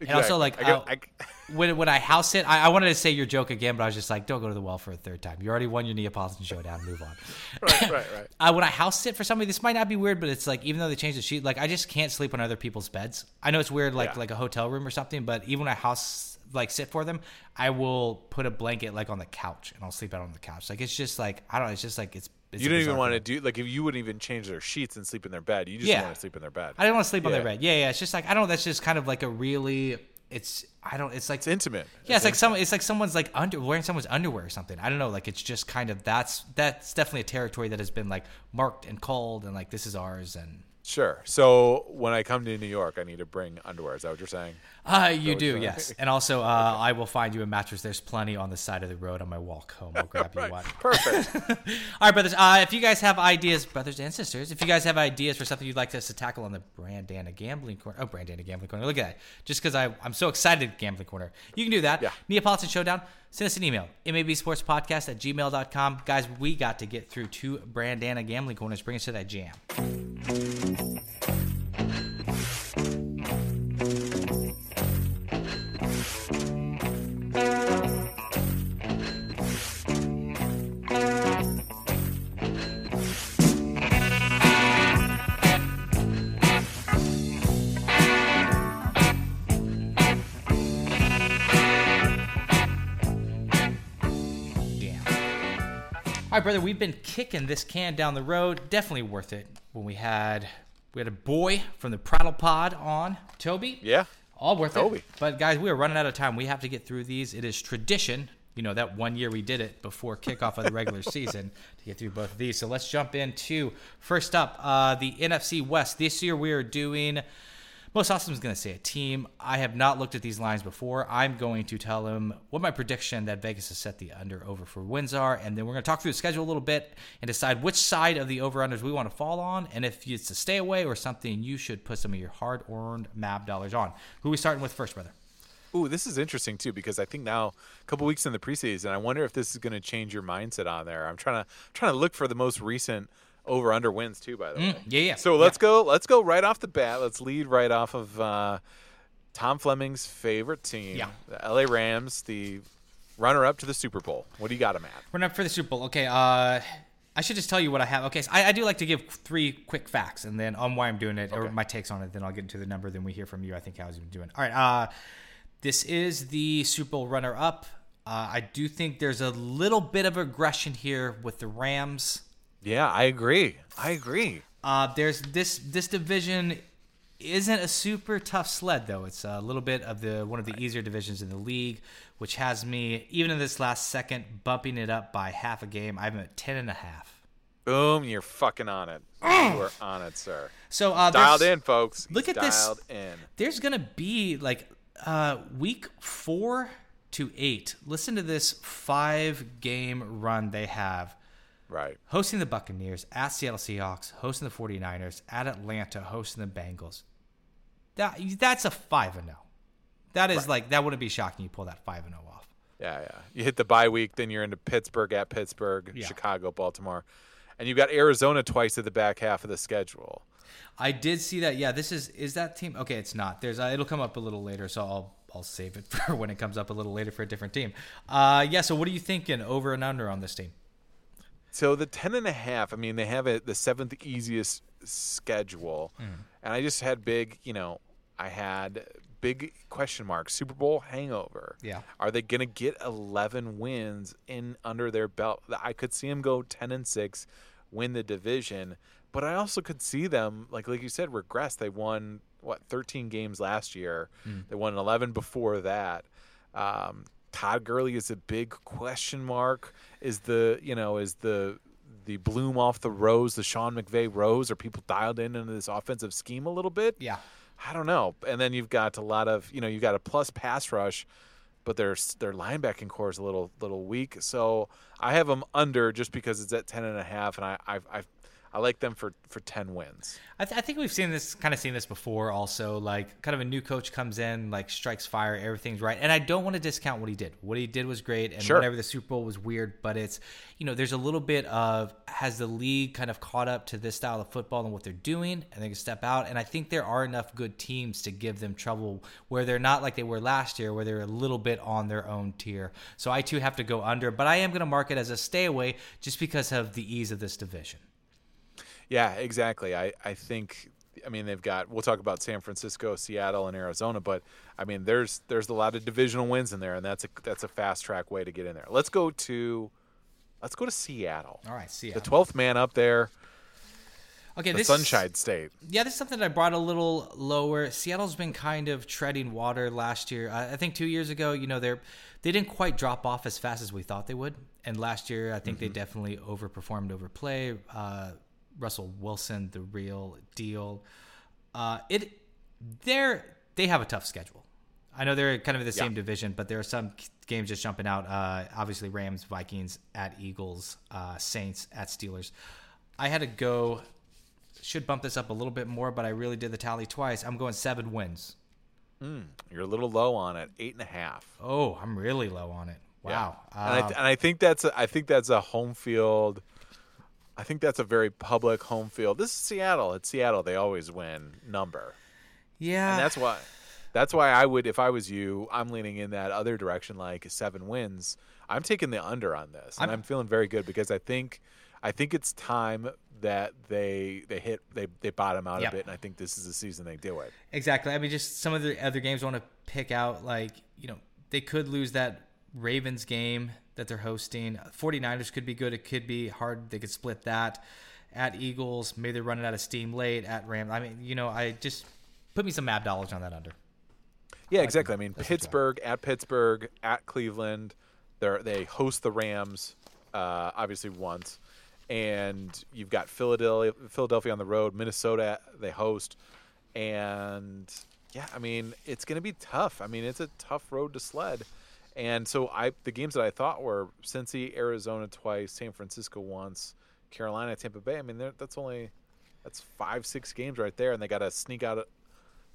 And also, like, I got- uh, I- when when I house sit, I, I wanted to say your joke again, but I was just like, don't go to the well for a third time. You already won your Neapolitan showdown. Move on. right, right, right. Uh, when I house sit for somebody, this might not be weird, but it's like even though they changed the sheet, like I just can't sleep on other people's beds. I know it's weird, like Yeah. like a hotel room or something, but even when I house like sit for them, I will put a blanket like on the couch and I'll sleep out on the couch. Like it's just like I don't know, it's just like it's. It's You don't even want to do like if you wouldn't even change their sheets and sleep in their bed. You just Yeah. want to sleep in their bed. I don't want to sleep on their bed. Yeah, yeah. It's just like I don't. know, That's just kind of like a really. It's I don't. It's like It's intimate. Yeah, it's like some. It's like someone's like under wearing someone's underwear or something. I don't know. Like it's just kind of that's that's definitely a territory that has been like marked and called and like this is ours and Sure. So when I come to New York, I need to bring underwear. Is that what you're saying? Uh, you do, sorry. yes. And also, uh, I will find you a mattress. There's plenty on the side of the road on my walk home. I'll grab you one. Perfect. All right, brothers. Uh, if you guys have ideas, brothers and sisters, if you guys have ideas for something you'd like us to tackle on the Brandana Gambling Corner, oh, Brandana Gambling Corner, look at that. Just because I'm so excited, Gambling Corner. You can do that. Yeah. Neapolitan Showdown, send us an email, mabsportspodcast at gmail.com. Guys, we got to get through two Brandana Gambling Corners. Bring us to that jam. Brother, we've been kicking this can down the road. Definitely worth it. When we had we had a boy from the Prattle Pod on, Toby. Yeah. All worth Toby. it. But guys, we are running out of time. We have to get through these. It is tradition. You know that one year we did it before kickoff of the regular season to get through both of these. So let's jump into first up uh, the NFC West. This year we are doing. Most awesome is going to say a team. I have not looked at these lines before. I'm going to tell him what my prediction that Vegas has set the under over for wins are, and then we're going to talk through the schedule a little bit and decide which side of the over unders we want to fall on, and if it's a stay away or something you should put some of your hard earned MAB dollars on. Who are we starting with first, brother? Ooh, this is interesting too because I think now a couple weeks in the preseason, I wonder if this is going to change your mindset on there. I'm trying to trying to look for the most recent over under wins too. By the way, yeah, yeah, So let's go. Let's go right off the bat. Let's lead right off of uh, Tom Fleming's favorite team, Yeah. the LA Rams, the runner up to the Super Bowl. What do you got them at? We're not for the Super Bowl. Okay, uh, I should just tell you what I have. Okay, so I, I do like to give three quick facts, and then on why I'm doing it or my takes on it. Then I'll get into the number. Then we hear from you. I think how's he been doing. All right. Uh, this is the Super Bowl runner-up. Uh, I do think there's a little bit of aggression here with the Rams. Yeah, I agree. I agree. Uh, there's this this division isn't a super tough sled though. It's a little bit of the one of the easier divisions in the league, which has me even in this last second bumping it up by half a game. I'm at ten and a half. Boom, you're fucking on it. you are on it, sir. So uh, Dialed in, folks. Look He's at this. In. There's gonna be like uh, week four to eight. Listen to this five game run they have. Right. hosting the Buccaneers, at Seattle Seahawks, hosting the 49ers, at Atlanta, hosting the Bengals. That that's a 5 and 0. That is like that wouldn't be shocking you pull that 5 and 0 off. Yeah, yeah. You hit the bye week, then you're into Pittsburgh at Pittsburgh, Yeah. Chicago, Baltimore, and you've got Arizona twice at the back half of the schedule. I did see that. Yeah, this is is that team. Okay, it's not. There's uh, it'll come up a little later, so I'll I'll save it for when it comes up a little later for a different team. Uh yeah, so what are you thinking over and under on this team? So the ten and a half. I mean, they have it the seventh easiest schedule, Hmm. and I just had big. You know, I had big question marks. Super Bowl hangover. Yeah. Are they going to get eleven wins in under their belt? I could see them go ten and six, win the division, but I also could see them like like you said regress. They won what thirteen games last year. They won eleven before that. Um, Todd Gurley is a big question mark. Is the you know is the the bloom off the rose, the Sean McVay rose? Are people dialed in into this offensive scheme a little bit? Yeah. I don't know. And then you've got a lot of you know you've got a plus pass rush, but their their linebacking core is a little little weak. So I have them under just because it's at ten and a half, and I I I, I like them for for ten wins. I, th- I think we've seen this kind of seen this before also like kind of a new coach comes in like strikes fire everything's right and i don't want to discount what he did what he did was great and Sure. whatever the super bowl was weird but it's you know there's a little bit of has the league kind of caught up to this style of football and what they're doing and they can step out and i think there are enough good teams to give them trouble where they're not like they were last year where they're a little bit on their own tier so i too have to go under but i am going to mark it as a stay away just because of the ease of this division Yeah, exactly. I, I think I mean they've got we'll talk about San Francisco, Seattle, and Arizona, but I mean there's there's a lot of divisional wins in there, and that's a that's a fast track way to get in there. Let's go to let's go to Seattle. all right see The twelfth man up there, okay the this Sunshine State. Yeah, this is something that I brought a little lower. Seattle's been kind of treading water last year. I I think two years ago, you know, they're they didn't quite drop off as fast as we thought they would. And last year, I think they definitely overperformed over play. Uh, Russell Wilson, the real deal. Uh, it they're they have a tough schedule. I know they're kind of in the same division, but there are some games just jumping out. Uh, obviously, Rams, Vikings at Eagles, uh, Saints at Steelers. I had to go should bump this up a little bit more, but I really did the tally twice. I'm going seven wins. You're a little low on it, eight and a half. Oh, I'm really low on it. Wow. and, I, Uh, and I think that's a, I think that's a home field. I think that's a very public home field. This is Seattle. It's Seattle. They always win number. yeah. and that's why that's why I would if I was you, I'm leaning in that other direction like seven wins. I'm taking the under on this. And I'm- I'm, feeling very good because I think I think it's time that they they hit they they bottom out Yep. a bit and I think this is the season they do it. Exactly. I mean, just some of the other games I want to pick out. Like, you know, they could lose that Ravens game. That they're hosting. 49ers could be good. It could be hard. They could split that. At Eagles, maybe they're running out of steam late. At Rams, I mean, you know, I just put me some MAB dollars on that under. Yeah, exactly. I mean, Pittsburgh at Pittsburgh at Cleveland, they they host the Rams, uh, obviously once, and you've got Philadelphia Philadelphia on the road, Minnesota they host, and yeah, I mean it's going to be tough. I mean it's a tough road to sled, and so I the games that I thought were Cincy, Arizona twice, San Francisco once, Carolina, Tampa Bay. I mean that's only that's five six games right there, and they got to sneak out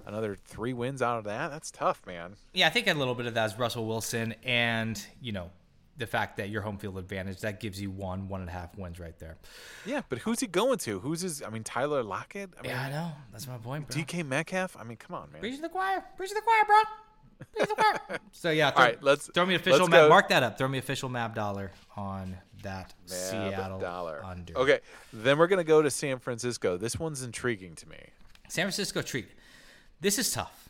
another three wins out of that. That's tough, man. Yeah, I think a little bit of that is Russell Wilson and, you know, the fact that your home field advantage, that gives you one, one and a half wins right there. Yeah, but who's he going to? Who's his? I mean, Tyler Lockett. I mean, Yeah, I know. That's my point, bro. DK Metcalf. I mean, come on, man. Preach to the choir. Preach to the choir, bro. Preach to the so, yeah. Throw, All right, let's- Throw me official MAB. go. Mark that up. Throw me official MAB dollar on that Mab Seattle dollar. under. Okay, then we're gonna go to San Francisco. This one's intriguing to me. San Francisco treat. This is tough.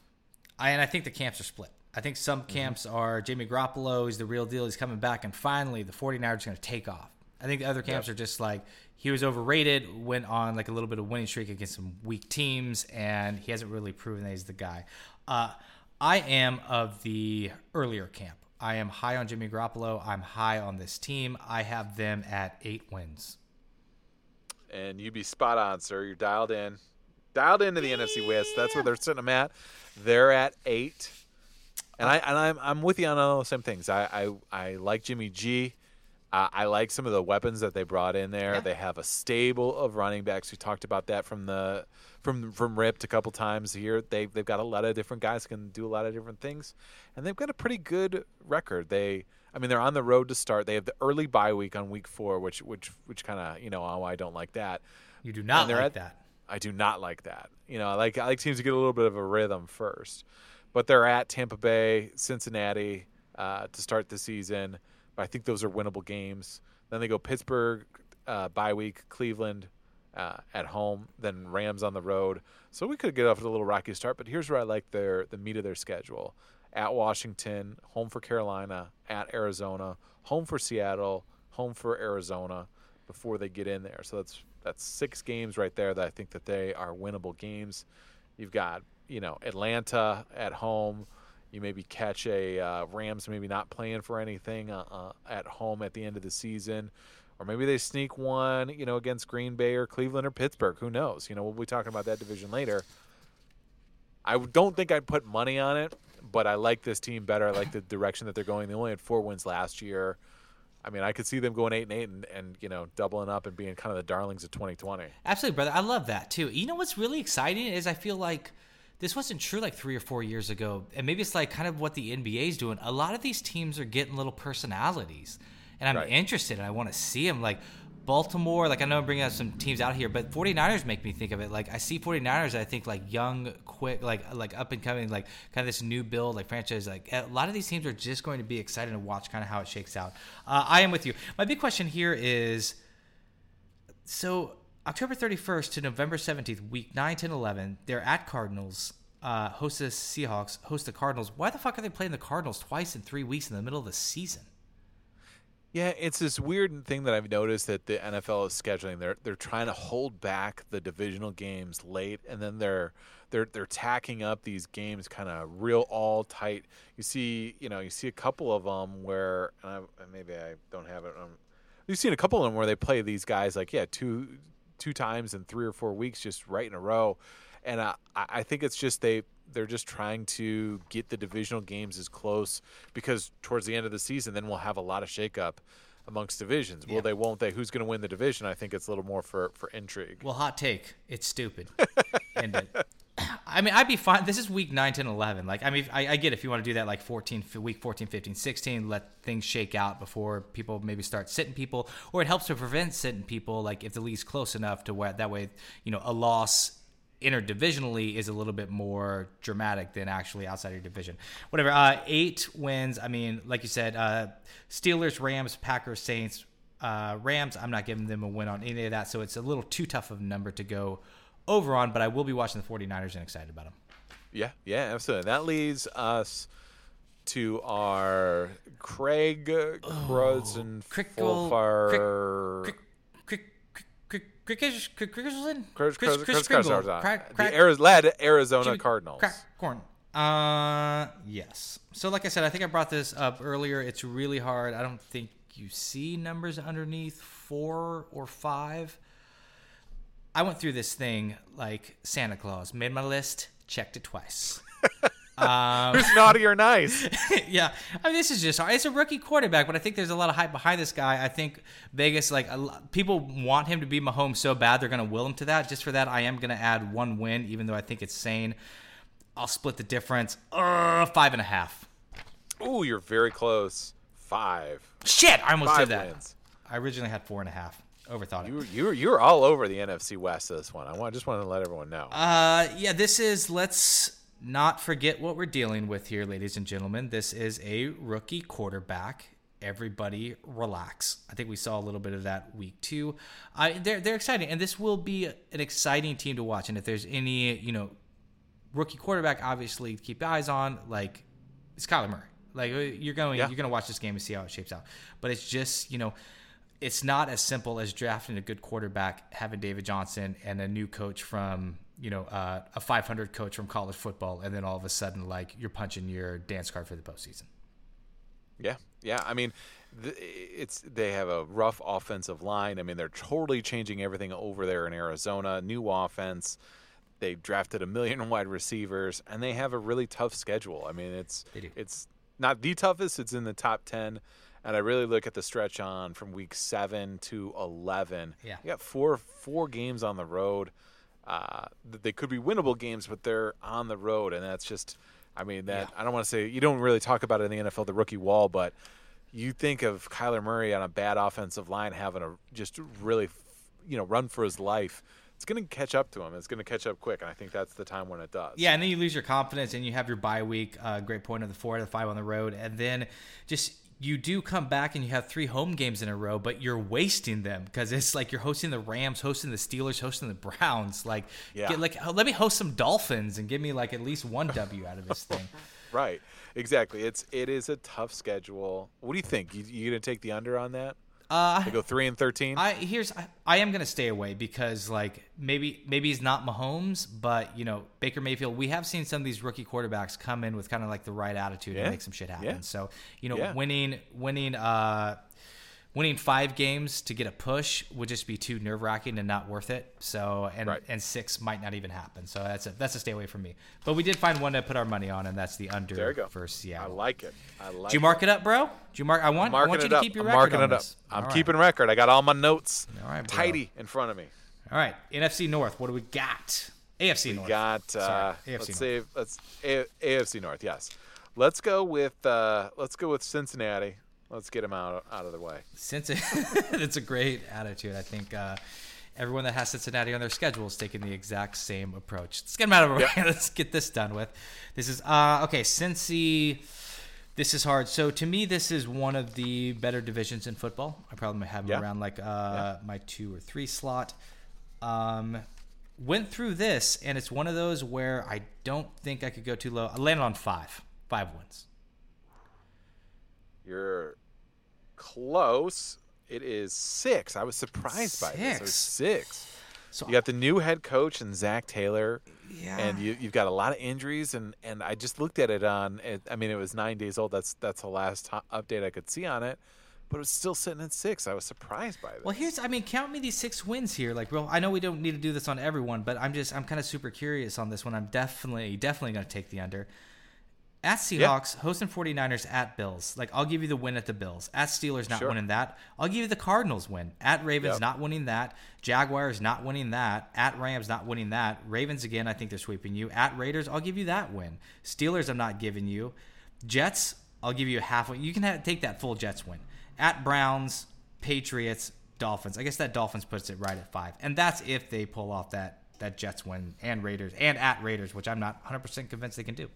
I, and I think the camps are split. I think some Mm-hmm. camps are Jamie Garoppolo is the real deal. He's coming back, and finally the 49ers are going to take off. I think the other camps are just like he was overrated, went on like a little bit of winning streak against some weak teams, and he hasn't really proven that he's the guy. Uh, I am of the earlier camp. I am high on Jimmy Garoppolo. I'm high on this team. I have them at eight wins. And you'd be spot on, sir. You're dialed in, dialed into the NFC West. That's where they're sitting them at. They're at eight, and I and I'm I'm with you on all the same things. I I, I like Jimmy G. Uh, I like some of the weapons that they brought in there. Yeah. They have a stable of running backs. We talked about that from the from from Ripped a couple times here. They they've got a lot of different guys who can do a lot of different things, and they've got a pretty good record. They I mean they're on the road to start. They have the early bye week on week four, which which which kind of you know oh, I don't like that. You do not they're like at- that. I do not like that. You know, I like I like teams to get a little bit of a rhythm first, but they're at Tampa Bay, Cincinnati uh, to start the season. I think those are winnable games. Then they go Pittsburgh, uh, bye week, Cleveland uh, at home, then Rams on the road. So we could get off to a little rocky start. But here's where I like their the meat of their schedule: at Washington, home for Carolina, at Arizona, home for Seattle, home for Arizona before they get in there. So that's that's six games right there that I think that they are winnable games. You've got you know Atlanta at home. You maybe catch a uh, Rams maybe not playing for anything uh, uh, at home at the end of the season, or maybe they sneak one you know against Green Bay or Cleveland or Pittsburgh. Who knows? You know we'll be talking about that division later. I don't think I'd put money on it, but I like this team better. I like the direction that they're going. They only had four wins last year. I mean, I could see them going eight and eight and, and you know doubling up and being kind of the darlings of 2020. Absolutely, brother. I love that too. You know what's really exciting is I feel like this wasn't true like three or four years ago, and maybe it's like kind of what the NBA is doing. A lot of these teams are getting little personalities, and I'm Right. interested. and I want to see them. Like Baltimore, like I know I'm bringing up some teams out here, but 49ers make me think of it. Like I see 49ers, I think like young, quick, like like up and coming, like kind of this new build, like franchise. Like a lot of these teams are just going to be excited to watch, kind of how it shakes out. Uh, I am with you. My big question here is so October 31st to November 17th, week 9, 10, 11, they're at Cardinals, uh, host the Seahawks, host the Cardinals. Why the fuck are they playing the Cardinals twice in three weeks in the middle of the season? Yeah, it's this weird thing that I've noticed that the NFL is scheduling. They're they're trying to hold back the divisional games late, and then they're they're they're tacking up these games kind of real all tight. You see, you know, you see a couple of them where and I, maybe I don't have it. Um, you've seen a couple of them where they play these guys like yeah two two times in three or four weeks just right in a row, and I I think it's just they they're just trying to get the divisional games as close because towards the end of the season, then we'll have a lot of shakeup amongst divisions. Will Yeah. they? Won't they? Who's going to win the division? I think it's a little more for for intrigue. Well, hot take. It's stupid. and it, I mean, I'd be fine. This is week 9, 10, 11. Like, I mean, I, I get if you want to do that like 14, week 14, 15, 16, let things shake out before people maybe start sitting people, or it helps to prevent sitting people, like if the league's close enough to where that way, you know, a loss interdivisionally is a little bit more dramatic than actually outside your division. Whatever. Uh, eight wins. I mean, like you said, uh, Steelers, Rams, Packers, Saints, uh, Rams. I'm not giving them a win on any of that, so it's a little too tough of a number to go over on. But I will be watching the 49ers and excited about them. Yeah, yeah, absolutely. That leads us to our Craig Crozen Crickle- Fulfar. Crick, crick, crick, crick, crick, crick, Crickerson? Chris, Kringle. Carzarza. Crack- The crack- Ari- led Arizona Cardinals. Crack corn. Uh, yes. So, like I said, I think I brought this up earlier. It's really hard. I don't think you see numbers underneath four or five. I went through this thing like Santa Claus, made my list, checked it twice. Who's naughty or nice? yeah, I mean, this is just it's a rookie quarterback, but I think there's a lot of hype behind this guy. I think Vegas, like a lot, people want him to be Mahomes so bad, they're going to will him to that. Just for that, I am going to add one win, even though I think it's sane. I'll split the difference. Uh, five and a half. Ooh, you're very close. Five. Shit, I almost Five did that. wins. I originally had four and a half. Overthought it. You you were you were all over the NFC West this one. I want just wanted to let everyone know. Uh, yeah, this is. Let's not forget what we're dealing with here, ladies and gentlemen. This is a rookie quarterback. Everybody relax. I think we saw a little bit of that week two. I they're they're exciting, and this will be an exciting team to watch. And if there's any, you know, rookie quarterback, obviously to keep eyes on, like it's Kyler Murray. Like uh, you're going, Yeah. you're going to watch this game and see how it shapes out. But it's just, you know, it's not as simple as drafting a good quarterback, having David Johnson and a new coach from, you know, uh, a 500 coach from college football, and then all of a sudden, like you're punching your dance card for the postseason. Yeah, yeah. I mean, it's they have a rough offensive line. I mean, they're totally changing everything over there in Arizona. New offense. They drafted a million wide receivers, and they have a really tough schedule. I mean, it's it's not the toughest. It's in the top ten. And I really look at the stretch on from week seven to eleven. Yeah. you got four four games on the road. Uh, they could be winnable games, but they're on the road, and that's just. I mean, that Yeah. I don't want to say you don't really talk about it in the NFL, the rookie wall, but you think of Kyler Murray on a bad offensive line having a just really, you know, run for his life. It's going to catch up to him. It's going to catch up quick, and I think that's the time when it does. Yeah, and then you lose your confidence, and you have your bye week. Uh, great point of the four out of the five on the road, and then just you do come back and you have three home games in a row, but you're wasting them because it's like you're hosting the Rams, hosting the Steelers, hosting the Browns. Like, Yeah. get, like let me host some Dolphins and give me like at least one W out of this thing. Right. Exactly. It's it is a tough schedule. What do you think? You, you going to take the under on that? Uh, They go three and thirteen. I here's I, I am gonna stay away because like maybe maybe he's not Mahomes, but you know Baker Mayfield. We have seen some of these rookie quarterbacks come in with kind of like the right attitude Yeah. and make some shit happen. Yeah. So you know Yeah. winning winning uh winning five games to get a push would just be too nerve wracking and not worth it. So and Right. and six might not even happen. So that's a that's a stay away from me. But we did find one to put our money on, and that's the under there you go. for I like it. I like. Did you mark it up, bro? Did you mark? I want, I want you to up. keep your I'm record marking it up. this. I'm All right. keeping record. I got all my notes All right, bro. tidy in front of me. All right, NFC North. What do we got? AFC We North. got. Uh, Sorry, AFC let's North. say let's A- AFC North. Yes. Let's go with uh, let's go with Cincinnati. Let's get them out out of the way. Since it, it's a great attitude, I think uh, everyone that has Cincinnati on their schedule is taking the exact same approach. Let's get them out of our way. Let's get this done with. This is uh, okay. Cincy. This is hard. So to me, this is one of the better divisions in football. I probably have Yeah. around like uh, my two or three slot. Um, went through this, and it's one of those where I don't think I could go too low. I landed on five. Five wins. You're close. It is six. I was surprised by this. It was six. So You got the new head coach and Zac Taylor, yeah. and you, you've got a lot of injuries. And, and I just looked at it on. It, I mean, it was nine days old. That's that's the last to- update I could see on it, but it was still sitting at six. I was surprised by this. Well, here's I mean, count me these six wins here. Like, real. I know we don't need to do this on everyone, but I'm just I'm kind of super curious on this one. I'm definitely definitely going to take the under. At Seahawks, hosting 49ers at Bills. Like, I'll give you the win at the Bills. At Steelers, not Sure. winning that. I'll give you the Cardinals win. At Ravens, Yep. not winning that. Jaguars, not winning that. At Rams, not winning that. Ravens, again, I think they're sweeping you. At Raiders, I'll give you that win. Steelers, I'm not giving you. Jets, I'll give you a half win. You can have, take that full Jets win. At Browns, Patriots, Dolphins. I guess that Dolphins puts it right at five. And that's if they pull off that, that Jets win and Raiders and at Raiders, which I'm not 100% convinced they can do.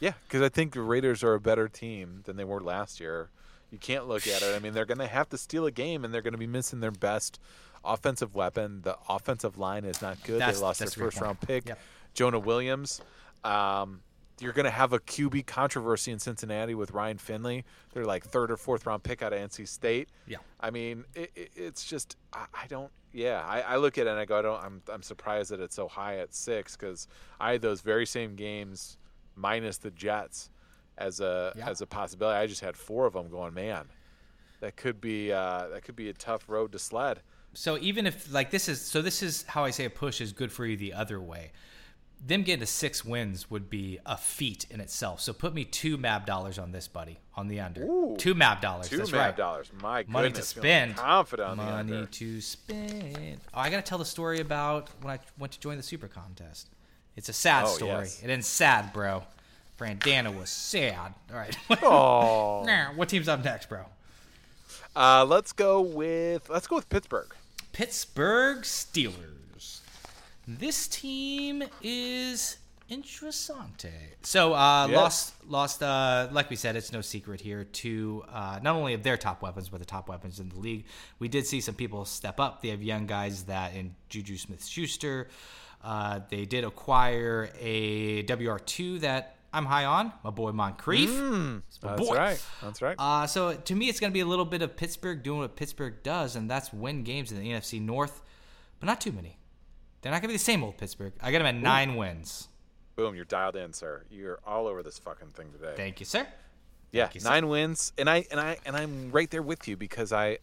Yeah, because I think the Raiders are a better team than they were last year. You can't look at it. I mean, they're going to have to steal a game, and they're going to be missing their best offensive weapon. The offensive line is not good. That's- they lost their first round pick, Yep. Jonah Williams. Um, you're going to have a QB controversy in Cincinnati with Ryan Finley. They're like third or fourth round pick out of NC State. Yeah. I mean, it, it, it's just I, I don't. Yeah, I, I look at it and I go, I don't. I'm I'm surprised that it's so high at six because I had those very same games minus the Jets as a Yeah. as a possibility. I just had four of them going. Man, that could be uh, that could be a tough road to sled. So even if like this is so this is how I say a push is good for you the other way. Them getting to six wins would be a feat in itself. So put me two MAB dollars on this, buddy, on the under. Ooh. two MAB dollars. Two that's MAB right. dollars. My goodness. Money to spend. Confident Money to spend. Oh, I got to tell the story about when I went to join the super contest. It's a sad Oh, story. yes. It ends sad, bro. Brandana was sad. All right. Oh. Nah, what team's up next, bro? Uh, let's go with let's go with Pittsburgh. Pittsburgh Steelers. This team is interessante. So uh, Yes. lost, lost. Uh, like we said, it's no secret here to uh, not only of their top weapons, but the top weapons in the league. We did see some people step up. They have young guys that in Juju Smith-Schuster. Uh, they did acquire a WR2 that I'm high on. My boy Moncrief. It's my That's boy. right. That's right. Uh, so to me, it's going to be a little bit of Pittsburgh doing what Pittsburgh does, and that's win games in the NFC North, but not too many. They're not going to be the same old Pittsburgh. I got them at nine wins. Boom, you're dialed in, sir. You're all over this fucking thing today. Thank you, sir. yeah, you, sir. nine wins, and I and I and I'm right there with you because I,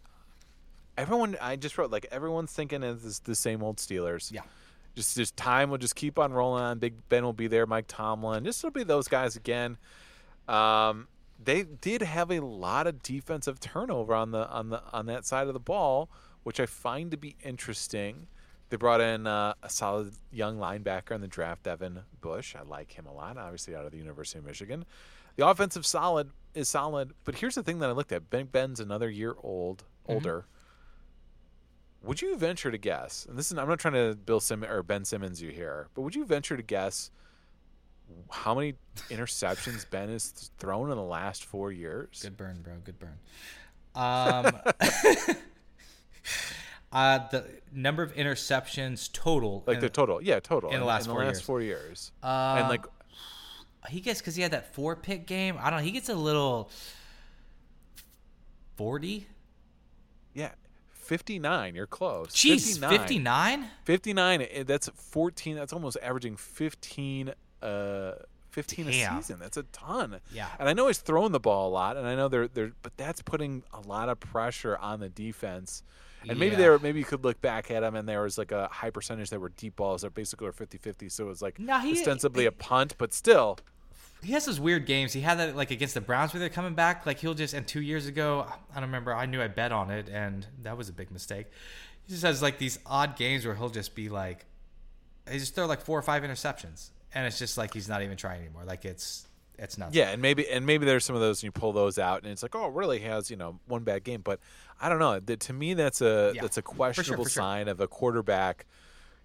everyone, I just wrote like everyone's thinking it's the same old Steelers. Yeah. Just just time will just keep on rolling on. Big Ben will be there. Mike Tomlin. Just it'll be those guys again. Um, they did have a lot of defensive turnover on the on the on that side of the ball, which I find to be interesting. They brought in uh, a solid young linebacker in the draft, Devin Bush. I like him a lot, obviously out of the University of Michigan. The offensive solid is solid, but here's the thing that I looked at: Ben Ben's another year old, older. Would you venture to guess? And this is I'm not trying to Bill Sim or Ben Simmons you here, but would you venture to guess how many interceptions Ben has thrown in the last four years? Good burn, bro. Good burn. Um, uh, the number of interceptions total. Like in- the total, yeah, total in the last in the four last years. four years, Uh, and like he gets because he had that four pick game. I don't know. He gets a little forty. yeah, 59. You're close. Jeez, 59. fifty nine. 59 eh, that's 14 that's almost averaging 15 uh 15 Damn. a season that's a ton Yeah. and i know he's throwing the ball a lot and i know they're they're but that's putting a lot of pressure on the defense and maybe Yeah. there maybe you could look back at him and there was like a high percentage that were deep balls that basically were 50-50 so it was like he- ostensibly a punt but still he has those weird games. He had that like against the Browns where they're coming back. Like he'll just and two years ago, I don't remember. I knew I bet on it, and that was a big mistake. He just has like these odd games where he'll just be like, he just throw like four or five interceptions, and it's just like he's not even trying anymore. Like it's it's nothing. Yeah, and maybe and maybe there's some of those and you pull those out and it's like, oh, really has you know one bad game, but I don't know. That, to me, that's a Yeah, that's a for sure, questionable for sure. sign of a quarterback.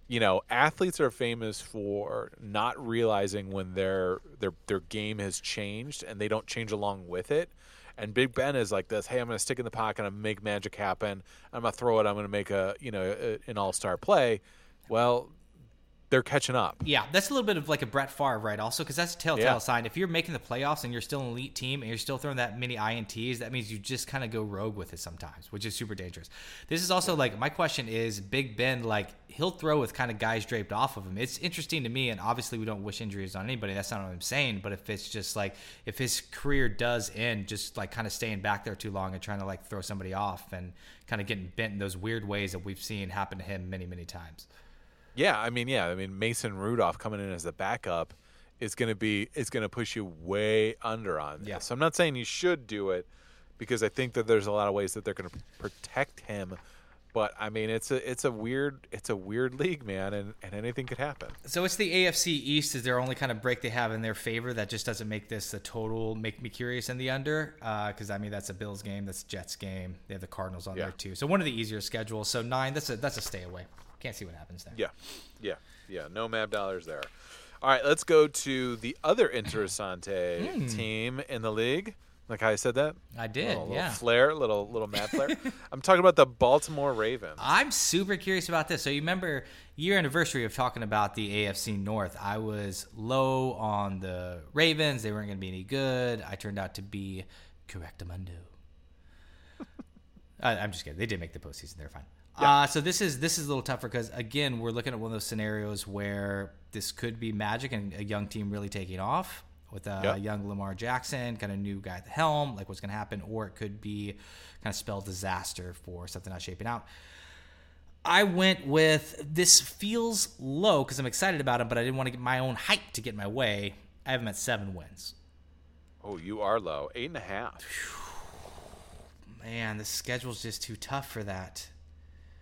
You know, athletes are famous for not realizing when their their their game has changed and they don't change along with it. And Big Ben is like this. Hey, I'm going to stick in the pocket. I'm going to make magic happen. I'm going to throw it. I'm going to make a you know a, an all star play. Well, they're catching up. Yeah, that's a little bit of like a Brett Favre, right? Also, because that's a telltale Yeah. sign. If you're making the playoffs and you're still an elite team and you're still throwing that many ints, that means you just kind of go rogue with it sometimes, which is super dangerous. This is also like my question is Big Ben, like he'll throw with kind of guys draped off of him. It's interesting to me, and obviously we don't wish injuries on anybody. That's not what I'm saying. But if it's just like if his career does end, just like kind of staying back there too long and trying to like throw somebody off and kind of getting bent in those weird ways that we've seen happen to him many, many times. Yeah, I mean, yeah, I mean Mason Rudolph coming in as a backup is going to be is going to push you way under on this. Yeah. So I'm not saying you should do it because I think that there's a lot of ways that they're going to protect him. But I mean, it's a it's a weird it's a weird league, man, and, and anything could happen. So it's the AFC East is their only kind of break they have in their favor that just doesn't make this a total make me curious in the under uh, because I mean that's a Bills game, that's a Jets game, they have the Cardinals on Yeah. there too. So one of the easier schedules. So nine, that's a that's a stay away. Can't see what happens there. Yeah, yeah, yeah. No Mab dollars there. All right, let's go to the other interessante Hmm. team in the league, Like how I said that? I did, little, yeah. Little flare, little little mad flare. I'm talking about the Baltimore Ravens. I'm super curious about this. So you remember year anniversary of talking about the AFC North. I was low on the Ravens. They weren't going to be any good. I turned out to be correctamundo. I, I'm just kidding. They did make the postseason. They're fine. Uh, so this is this is a little tougher because again we're looking at one of those scenarios where this could be magic and a young team really taking off with a Yep. young Lamar Jackson, kind of new guy at the helm, like what's going to happen, or it could be kind of spell disaster for something not shaping out. I went with this feels low because I'm excited about him, but I didn't want to get my own hype to get in my way. I have him at seven wins. Oh, you are low. Eight and a half. Man, the schedule's just too tough for that.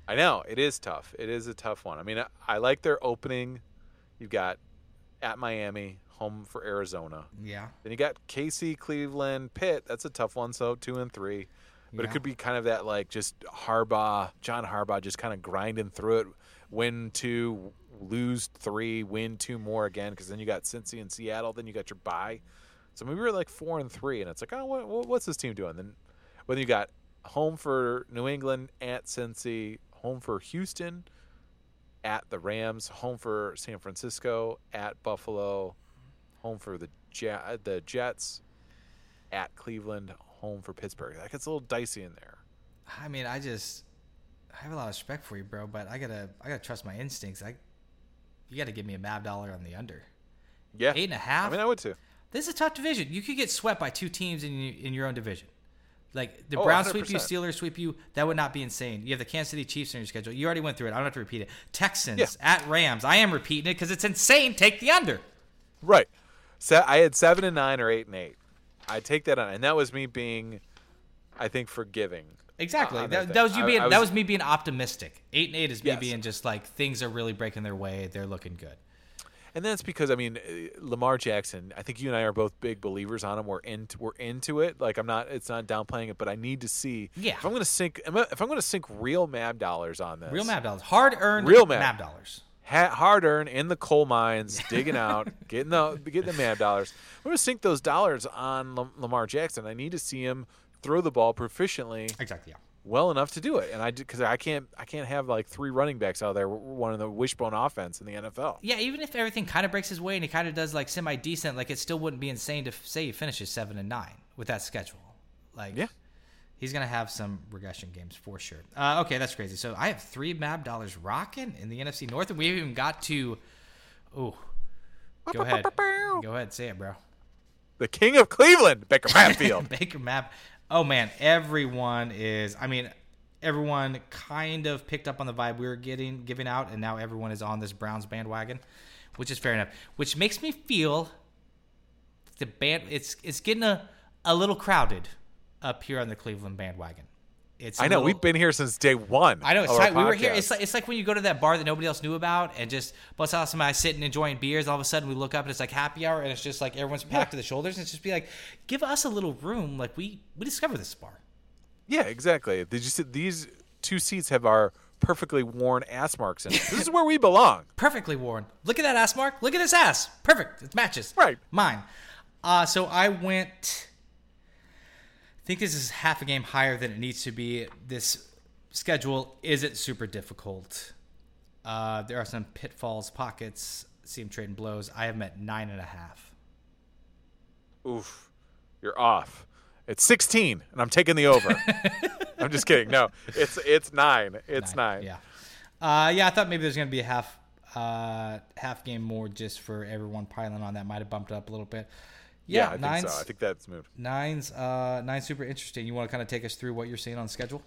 I know it is tough. It is a tough one. I mean, I, I like their opening. You've got at Miami, home for Arizona. Yeah. Then you got KC, Cleveland, Pitt. That's a tough one. So two and three. But Yeah. it could be kind of that like just Harbaugh, John Harbaugh, just kind of grinding through it. Win two, lose three, win two more again. Because then you got Cincy and Seattle. Then you got your bye. So maybe we're like four and three, and it's like, oh, what, what- what's this team doing? Then when you got home for New England, at Cincy, home for Houston, at the Rams, home for San Francisco, at Buffalo, home for the Jet, the Jets, at Cleveland, home for Pittsburgh. That gets a little dicey in there. I mean, I just I have a lot of respect for you, bro, but I gotta I gotta trust my instincts. I you gotta give me a mab dollar on the under. Yeah, Eight and a half? I mean, I would too. This is a tough division. You could get swept by two teams in in your own division. Like the Oh, Browns sweep you, 100%. Steelers sweep you. That would not be insane. You have the Kansas City Chiefs on your schedule. You already went through it. I don't have to repeat it. Texans Yeah. at Rams. I am repeating it because it's insane. Take the under. Right. So I had seven and nine or eight and eight. I take that on, and that was me being, I think, forgiving. Exactly. That, that that was you. I- being I that was- was me being optimistic. Eight and eight is me Yes. being just like things are really breaking their way. They're looking good. And that's because I mean, uh, Lamar Jackson. I think you and I are both big believers on him. We're into we're into it. Like I'm not. It's not downplaying it, but I need to see. Yeah. If I'm going to sink, if I'm going to sink real Mab dollars on this, Real mab dollars, hard earned Real mab. mab. dollars. ha- hard earned in the coal mines, digging out, getting the getting the Mab dollars. I'm going to sink those dollars on Lam- Lamar Jackson. I need to see him throw the ball proficiently, Exactly. Yeah. Well enough to do it. And I do because I can't I can't have like three running backs out there one of the wishbone offense in the NFL. Yeah, even if everything kind of breaks his way and he kind of does like semi decent, like it still wouldn't be insane to f- say he finishes seven and nine with that schedule. Like, Yeah. he's gonna have some regression games for sure. Uh, okay, that's crazy. So I have three Mab dollars rocking in the NFC North, and we haven't even got to. Oh, go ahead, go ahead, say it, bro. The king of Cleveland, Baker Mayfield. Baker Map. Oh man, everyone is. I mean, everyone kind of picked up on the vibe we were getting giving out, and now everyone is on this Browns bandwagon, which is fair enough. Which makes me feel the band. It's it's getting a a little crowded up here on the Cleveland bandwagon. It's I know little- we've been here since day one. I know. It's tight. We were here. It's like, it's like when you go to that bar that nobody else knew about, and just bust out somebody sitting enjoying beers. All of a sudden, we look up and it's like happy hour, and it's just like everyone's packed to the shoulders. And it's just be like, give us a little room. Like we we discovered this bar. yeah, exactly. Did you see these two seats have our perfectly worn ass marks in it? This is where we belong. Perfectly worn. Look at that ass mark. Look at this ass. Perfect. It matches. Right. Mine. Uh, so I went. I think this is half a game higher than it needs to be. This schedule isn't super difficult. Uh, there are some pitfalls, pockets. See him trading blows. I have at nine and a half. Oof, you're off. It's 16, and I'm taking the over. I'm just kidding. No, it's it's nine. It's nine. Yeah. Uh, yeah, I thought maybe there's gonna be a half uh, half game more just for everyone piling on. That might have bumped up a little bit. Yeah, Yeah, I think nine's so. I think that's moved. nine's uh, nine's super interesting. You want to kind of take us through what you're seeing on schedule?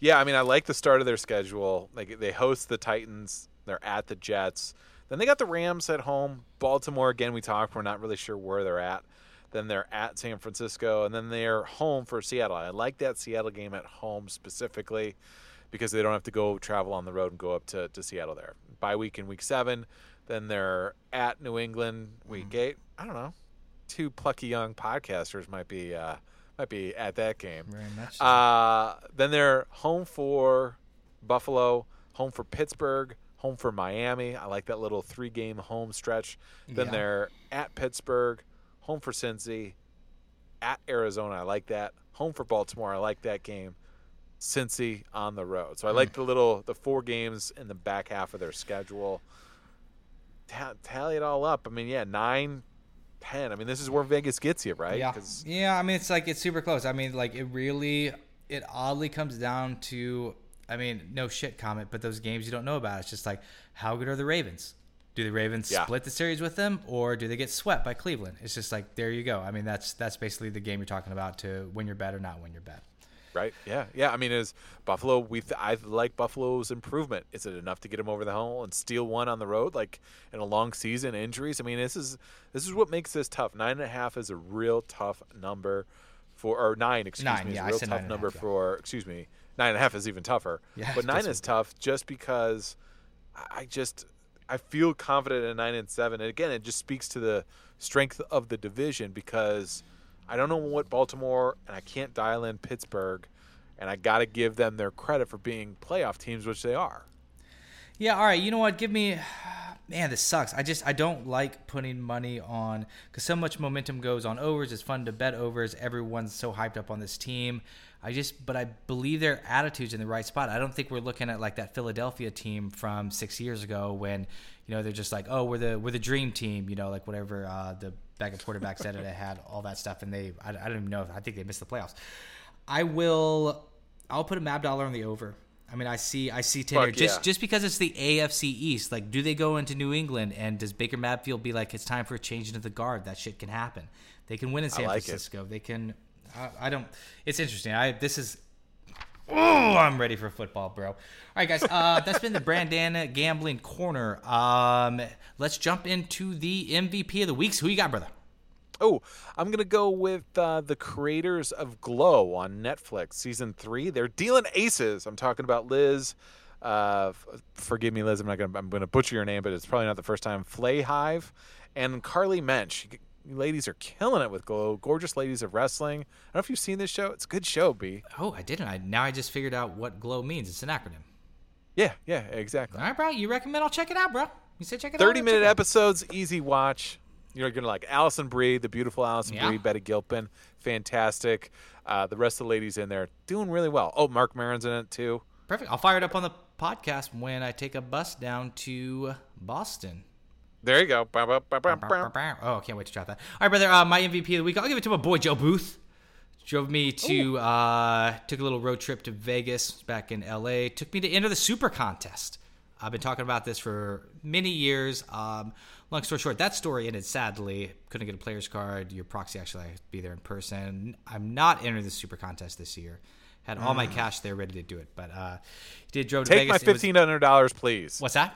Yeah, I mean, I like the start of their schedule. Like they host the Titans, they're at the Jets. Then they got the Rams at home. Baltimore again. We talked. We're not really sure where they're at. Then they're at San Francisco, and then they're home for Seattle. I like that Seattle game at home specifically because they don't have to go travel on the road and go up to, to Seattle there. By week in week seven. Then they're at New England week eight. I don't know. Two plucky young podcasters might be uh, might be at that game. Very much. Uh, then they're home for Buffalo, home for Pittsburgh, home for Miami. I like that little three game home stretch. Then Yeah. they're at Pittsburgh, home for Cincy, at Arizona. I like that. Home for Baltimore. I like that game. Cincy on the road. So I like the little the four games in the back half of their schedule. Ta- tally it all up. I mean, yeah, nine, ten. I mean, this is where Vegas gets you, right? Yeah. 'Cause- Yeah, I mean it's like it's super close. I mean like it really it oddly comes down to I mean, no shit comment, but those games you don't know about. It's just like how good are the Ravens? Do the Ravens Yeah. split the series with them or do they get swept by Cleveland? It's just like there you go. I mean that's that's basically the game you're talking about to win your bet or not win your bet. Right. Yeah. Yeah. I mean, is Buffalo? We th- I like Buffalo's improvement. Is it enough to get them over the hump and steal one on the road, like in a long season? Injuries. I mean, this is this is what makes this tough. Nine and a half is a real tough number for, or nine. Excuse Nine, me, is yeah, a I real tough a number half, yeah. for. Excuse me, nine and a half is even tougher. Yeah, but nine is tough just because I- I just I feel confident in nine and seven. And again, it just speaks to the strength of the division because I don't know what Baltimore and I can't dial in Pittsburgh, and I got to give them their credit for being playoff teams, which they are. Yeah, all right. You know what? Give me, man, this sucks. I just I don't like putting money on because so much momentum goes on overs. It's fun to bet overs. Everyone's so hyped up on this team. I just, but I believe their attitude's in the right spot. I don't think we're looking at like that Philadelphia team from six years ago when, you know, they're just like, oh, we're the we're the dream team. You know, like whatever uh, the backup quarterback said it had all that stuff, and they I, I don't even know. If, I think they missed the playoffs. I will. I'll put a Mab dollar on the over. I mean, I see, I see ten Fuck. Just, yeah. just because it's the AFC East. Like, do they go into New England and does Baker Mayfield be like, it's time for a change into the guard? That shit can happen. They can win in San like it. Francisco. They can. I, I don't. It's interesting. I this is. Oh, I'm ready for football, bro. All right, guys. Uh, that's been the Brandana Gambling Corner. Um, let's jump into the MVP of the weeks. Who you got, brother? Oh, I'm gonna go with uh, the creators of Glow on Netflix, season three. They're dealing aces. I'm talking about Liz. Uh, f- forgive me, Liz. I'm not gonna. I'm gonna butcher your name, but it's probably not the first time. Flahive and Carly Mensch. You ladies are killing it with Glow. Gorgeous ladies of wrestling. I don't know if you've seen this show. It's a good show, B. Oh, I didn't. I now I just figured out what glow means. It's an acronym. Yeah, yeah, exactly. All right, bro. You recommend I'll check it out, bro. You said check it out. 30 I'll minute check it out. episodes, easy watch. You're gonna like Alison Brie, the beautiful Alison Yeah. Brie, Betty Gilpin, fantastic. Uh, the rest of the ladies in there doing really well. Oh, Marc Maron's in it too. Perfect. I'll fire it up on the podcast when I take a bus down to Boston. There you go. Bow, bow, bow. Oh, I can't wait to try that. All right, brother. Uh, my MVP of the week. I'll give it to my boy Joe Booth. Drove me to uh, took a little road trip to Vegas back in LA. Took me to enter the Super Contest. I've been talking about this for many years. Um, long story short, that story ended sadly. Couldn't get a player's card. Your proxy actually had to be there in person. I'm not entering the Super Contest this year. Had all my cash there ready to do it, but uh, did drove to Take Vegas. my fifteen hundred dollars, please. What's that?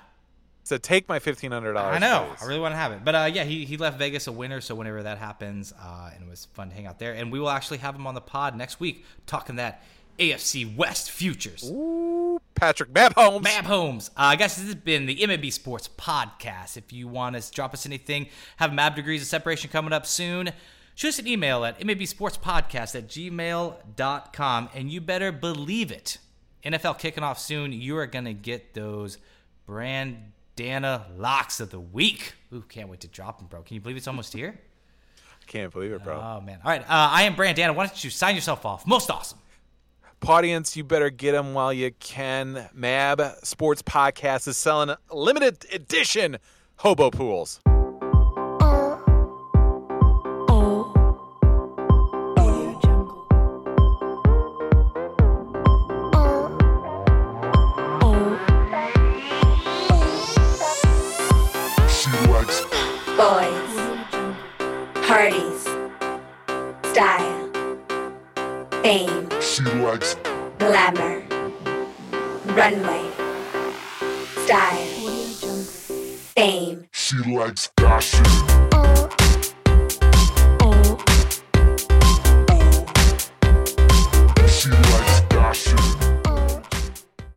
So take my fifteen hundred dollars. I know. I really want to have it. But uh, yeah, he, he left Vegas a winner. So whenever that happens, uh, and it was fun to hang out there. And we will actually have him on the pod next week talking that AFC West futures. Ooh, Patrick Mab Holmes. Mab Holmes. Uh, guys, this has been the MLB Sports Podcast. If you want to drop us anything, have Mab Degrees of Separation coming up soon, shoot us an email at MLBSportsPodcast at gmail.com. And you better believe it. NFL kicking off soon. You are going to get those Brandana locks of the week. Ooh, can't wait to drop them, bro. Can you believe it's almost here? I can't believe it, bro. Oh, man. All right. Uh, I am Brandana. Why don't you sign yourself off? Most awesome. Audience, you better get them while you can. Mab Sports Podcast is selling limited edition hobo pools. Fame, she likes glamour, runway, style, fame, she likes fashion oh.